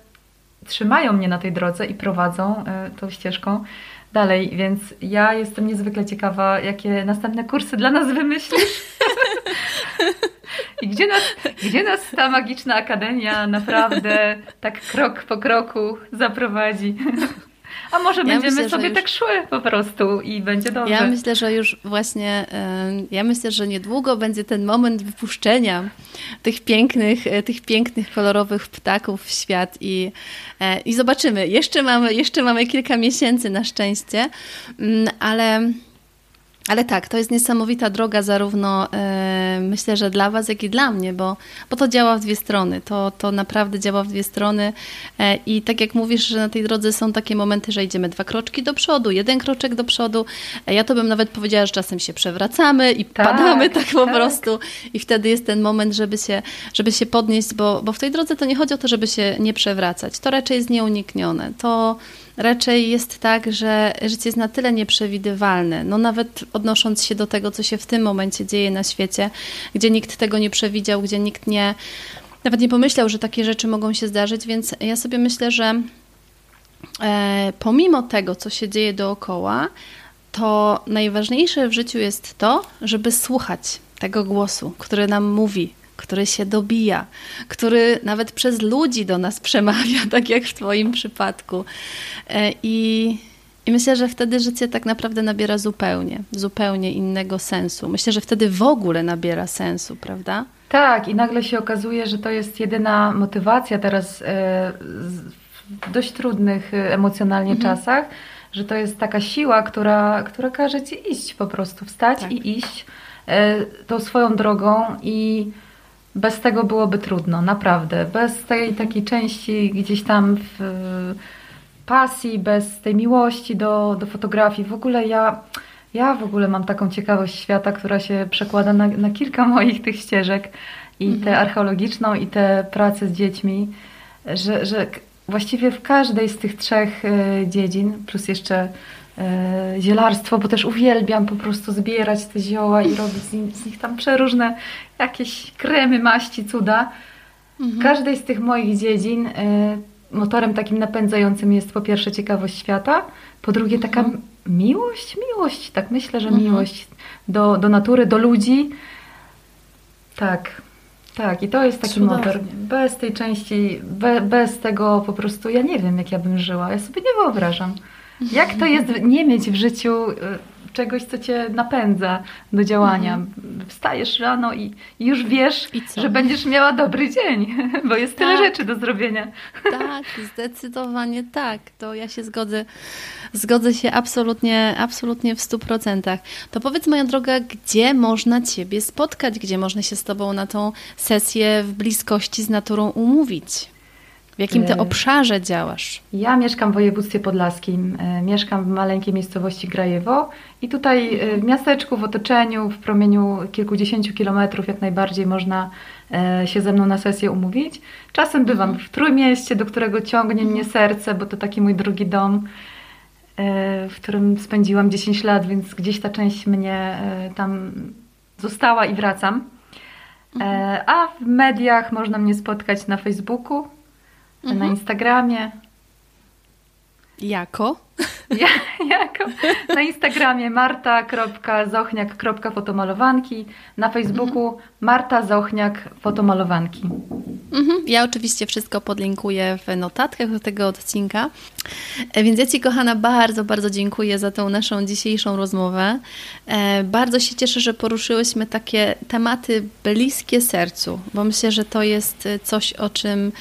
trzymają mnie na tej drodze i prowadzą tą ścieżką. dalej, więc ja jestem niezwykle ciekawa, jakie następne kursy dla nas wymyślisz. [laughs] [laughs] I gdzie nas, gdzie nas ta magiczna akademia naprawdę tak krok po kroku zaprowadzi? [laughs] A może ja będziemy myślę, sobie już... tak szły po prostu i będzie dobrze. Ja myślę, że już właśnie, ja myślę, że niedługo będzie ten moment wypuszczenia tych pięknych, e, tych pięknych, kolorowych ptaków w świat i, e, i zobaczymy. Jeszcze mamy, jeszcze mamy kilka miesięcy na szczęście, mm, ale ale tak, to jest niesamowita droga, zarówno e, myślę, że dla Was, jak i dla mnie, bo, bo to działa w dwie strony. To, to naprawdę działa w dwie strony. E, I tak jak mówisz, że na tej drodze są takie momenty, że idziemy dwa kroczki do przodu, jeden kroczek do przodu. E, ja to bym nawet powiedziała, że czasem się przewracamy i tak, padamy tak po tak. prostu. I wtedy jest ten moment, żeby się, żeby się podnieść, bo, bo w tej drodze to nie chodzi o to, żeby się nie przewracać. To raczej jest nieuniknione. To raczej jest tak, że życie jest na tyle nieprzewidywalne, no nawet odnosząc się do tego, co się w tym momencie dzieje na świecie, gdzie nikt tego nie przewidział, gdzie nikt nie, nawet nie pomyślał, że takie rzeczy mogą się zdarzyć, więc ja sobie myślę, że e, pomimo tego, co się dzieje dookoła, to najważniejsze w życiu jest to, żeby słuchać tego głosu, który nam mówi, który się dobija, który nawet przez ludzi do nas przemawia, [laughs] tak jak w Twoim przypadku. E, I, I myślę, że wtedy życie tak naprawdę nabiera zupełnie, zupełnie innego sensu. Myślę, że wtedy w ogóle nabiera sensu, prawda? Tak, i nagle się okazuje, że to jest jedyna motywacja teraz e, w dość trudnych e, emocjonalnie mhm. czasach, że to jest taka siła, która, która każe ci iść po prostu, wstać tak. i iść tą swoją drogą i bez tego byłoby trudno, naprawdę. Bez tej takiej części gdzieś tam w pasji, bez tej miłości do, do fotografii. W ogóle ja, ja w ogóle mam taką ciekawość świata, która się przekłada na, na kilka [laughs] moich tych ścieżek i mhm. tę archeologiczną i tę pracę z dziećmi, że, że właściwie w każdej z tych trzech e, dziedzin, plus jeszcze zielarstwo, bo też uwielbiam po prostu zbierać te zioła i robić z, nich, z nich tam przeróżne jakieś kremy, maści, cuda. Mhm. Każdej z tych moich dziedzin e, motorem takim napędzającym jest po pierwsze ciekawość świata, po drugie taka mhm. miłość, miłość, tak myślę, że mhm. miłość do, do natury, do ludzi. Tak, tak, i to jest taki Cudownie. motor. Bez tej części, be, bez tego po prostu ja nie wiem, jak ja bym żyła. Ja sobie nie wyobrażam. Jak to jest nie mieć w życiu y, czegoś, co cię napędza do działania? Mhm. Wstajesz rano i, już wiesz, że będziesz miała dobry dzień, [laughs] bo jest tak. tyle rzeczy do zrobienia. Tak, zdecydowanie tak. To ja się zgodzę, zgodzę się absolutnie, absolutnie w stu procentach. To powiedz moja droga, gdzie można Ciebie spotkać, gdzie można się z Tobą na tą sesję w bliskości z naturą umówić? W jakim ty e, obszarze działasz? Ja mieszkam w województwie podlaskim. E, mieszkam w maleńkiej miejscowości Grajewo i tutaj e, w miasteczku, w otoczeniu, w promieniu kilkudziesięciu kilometrów jak najbardziej można się ze mną na sesję umówić. Czasem bywam w Trójmieście, do którego ciągnie mnie serce, bo to taki mój drugi dom, w którym spędziłam 10 lat, więc gdzieś ta część mnie tam została i wracam. A w mediach można mnie spotkać na Facebooku, mhm. na Instagramie. Jako? [laughs] Ja, jako. Na Instagramie marta.zochniak.fotomalowanki, na Facebooku mhm. Marta Zochniak Fotomalowanki. Mhm. Ja oczywiście wszystko podlinkuję w notatkach do tego odcinka. E, więc ja Ci, kochana, bardzo, bardzo dziękuję za tą naszą dzisiejszą rozmowę. E, bardzo się cieszę, że poruszyłyśmy takie tematy bliskie sercu, bo myślę, że to jest coś, o czym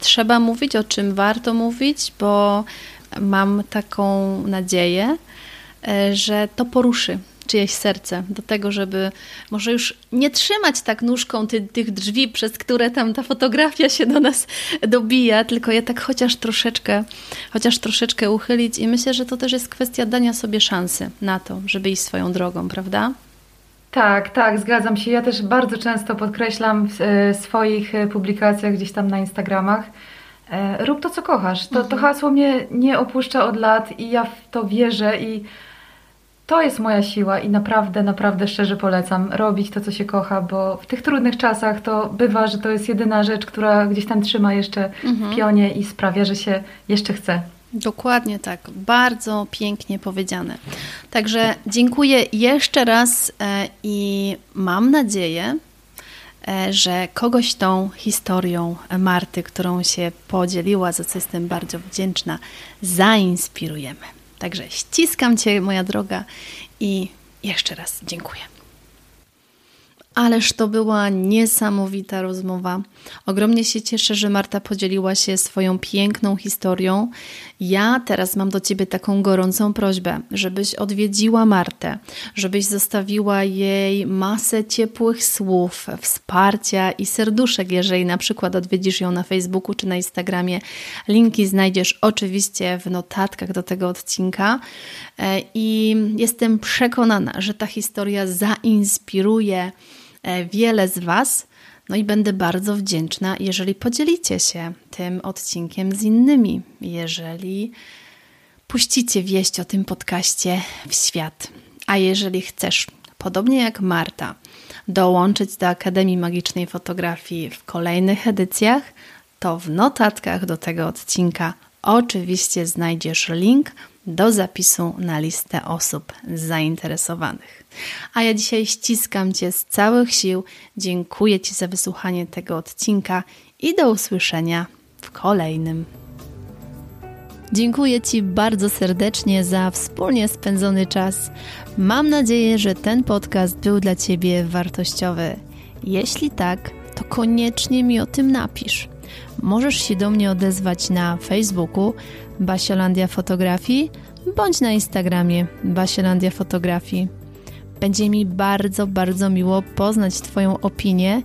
trzeba mówić, o czym warto mówić, bo mam taką nadzieję, e, że to poruszy czyjeś serce do tego, żeby może już nie trzymać tak nóżką ty, tych drzwi, przez które tam ta fotografia się do nas dobija, tylko je tak chociaż troszeczkę, chociaż troszeczkę uchylić i myślę, że to też jest kwestia dania sobie szansy na to, żeby iść swoją drogą, prawda? Tak, tak, zgadzam się. Ja też bardzo często podkreślam w e, swoich e, publikacjach gdzieś tam na Instagramach, e, rób to, co kochasz. To, mhm. to hasło mnie nie opuszcza od lat i ja w to wierzę i to jest moja siła i naprawdę, naprawdę szczerze polecam robić to, co się kocha, bo w tych trudnych czasach to bywa, że to jest jedyna rzecz, która gdzieś tam trzyma jeszcze mhm. w pionie i sprawia, że się jeszcze chce. Dokładnie tak, bardzo pięknie powiedziane. Także dziękuję jeszcze raz e, i mam nadzieję, e, że kogoś tą historią Marty, którą się podzieliła, za co jestem bardzo wdzięczna, zainspirujemy. Także ściskam Cię, moja droga, i jeszcze raz dziękuję. Ależ to była niesamowita rozmowa. Ogromnie się cieszę, że Marta podzieliła się swoją piękną historią. Ja teraz mam do Ciebie taką gorącą prośbę, żebyś odwiedziła Martę, żebyś zostawiła jej masę ciepłych słów, wsparcia i serduszek, jeżeli na przykład odwiedzisz ją na Facebooku czy na Instagramie. Linki znajdziesz oczywiście w notatkach do tego odcinka. E, I jestem przekonana, że ta historia zainspiruje wiele z Was. No i będę bardzo wdzięczna, jeżeli podzielicie się tym odcinkiem z innymi, jeżeli puścicie wieść o tym podcaście w świat. A jeżeli chcesz, podobnie jak Marta, dołączyć do Akademii Magicznej Fotografii w kolejnych edycjach, to w notatkach do tego odcinka oczywiście znajdziesz link do zapisu na listę osób zainteresowanych. A ja dzisiaj ściskam Cię z całych sił, dziękuję Ci za wysłuchanie tego odcinka i do usłyszenia w kolejnym. Dziękuję Ci bardzo serdecznie za wspólnie spędzony czas. Mam nadzieję, że ten podcast był dla Ciebie wartościowy. Jeśli tak, to koniecznie mi o tym napisz. Możesz się do mnie odezwać na Facebooku Basiolandia Fotografii bądź na Instagramie Basiolandia Fotografii. Będzie mi bardzo, bardzo miło poznać Twoją opinię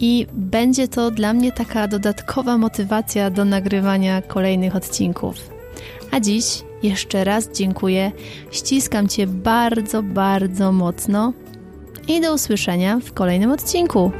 i będzie to dla mnie taka dodatkowa motywacja do nagrywania kolejnych odcinków. A dziś jeszcze raz dziękuję, ściskam Cię bardzo, bardzo mocno i do usłyszenia w kolejnym odcinku.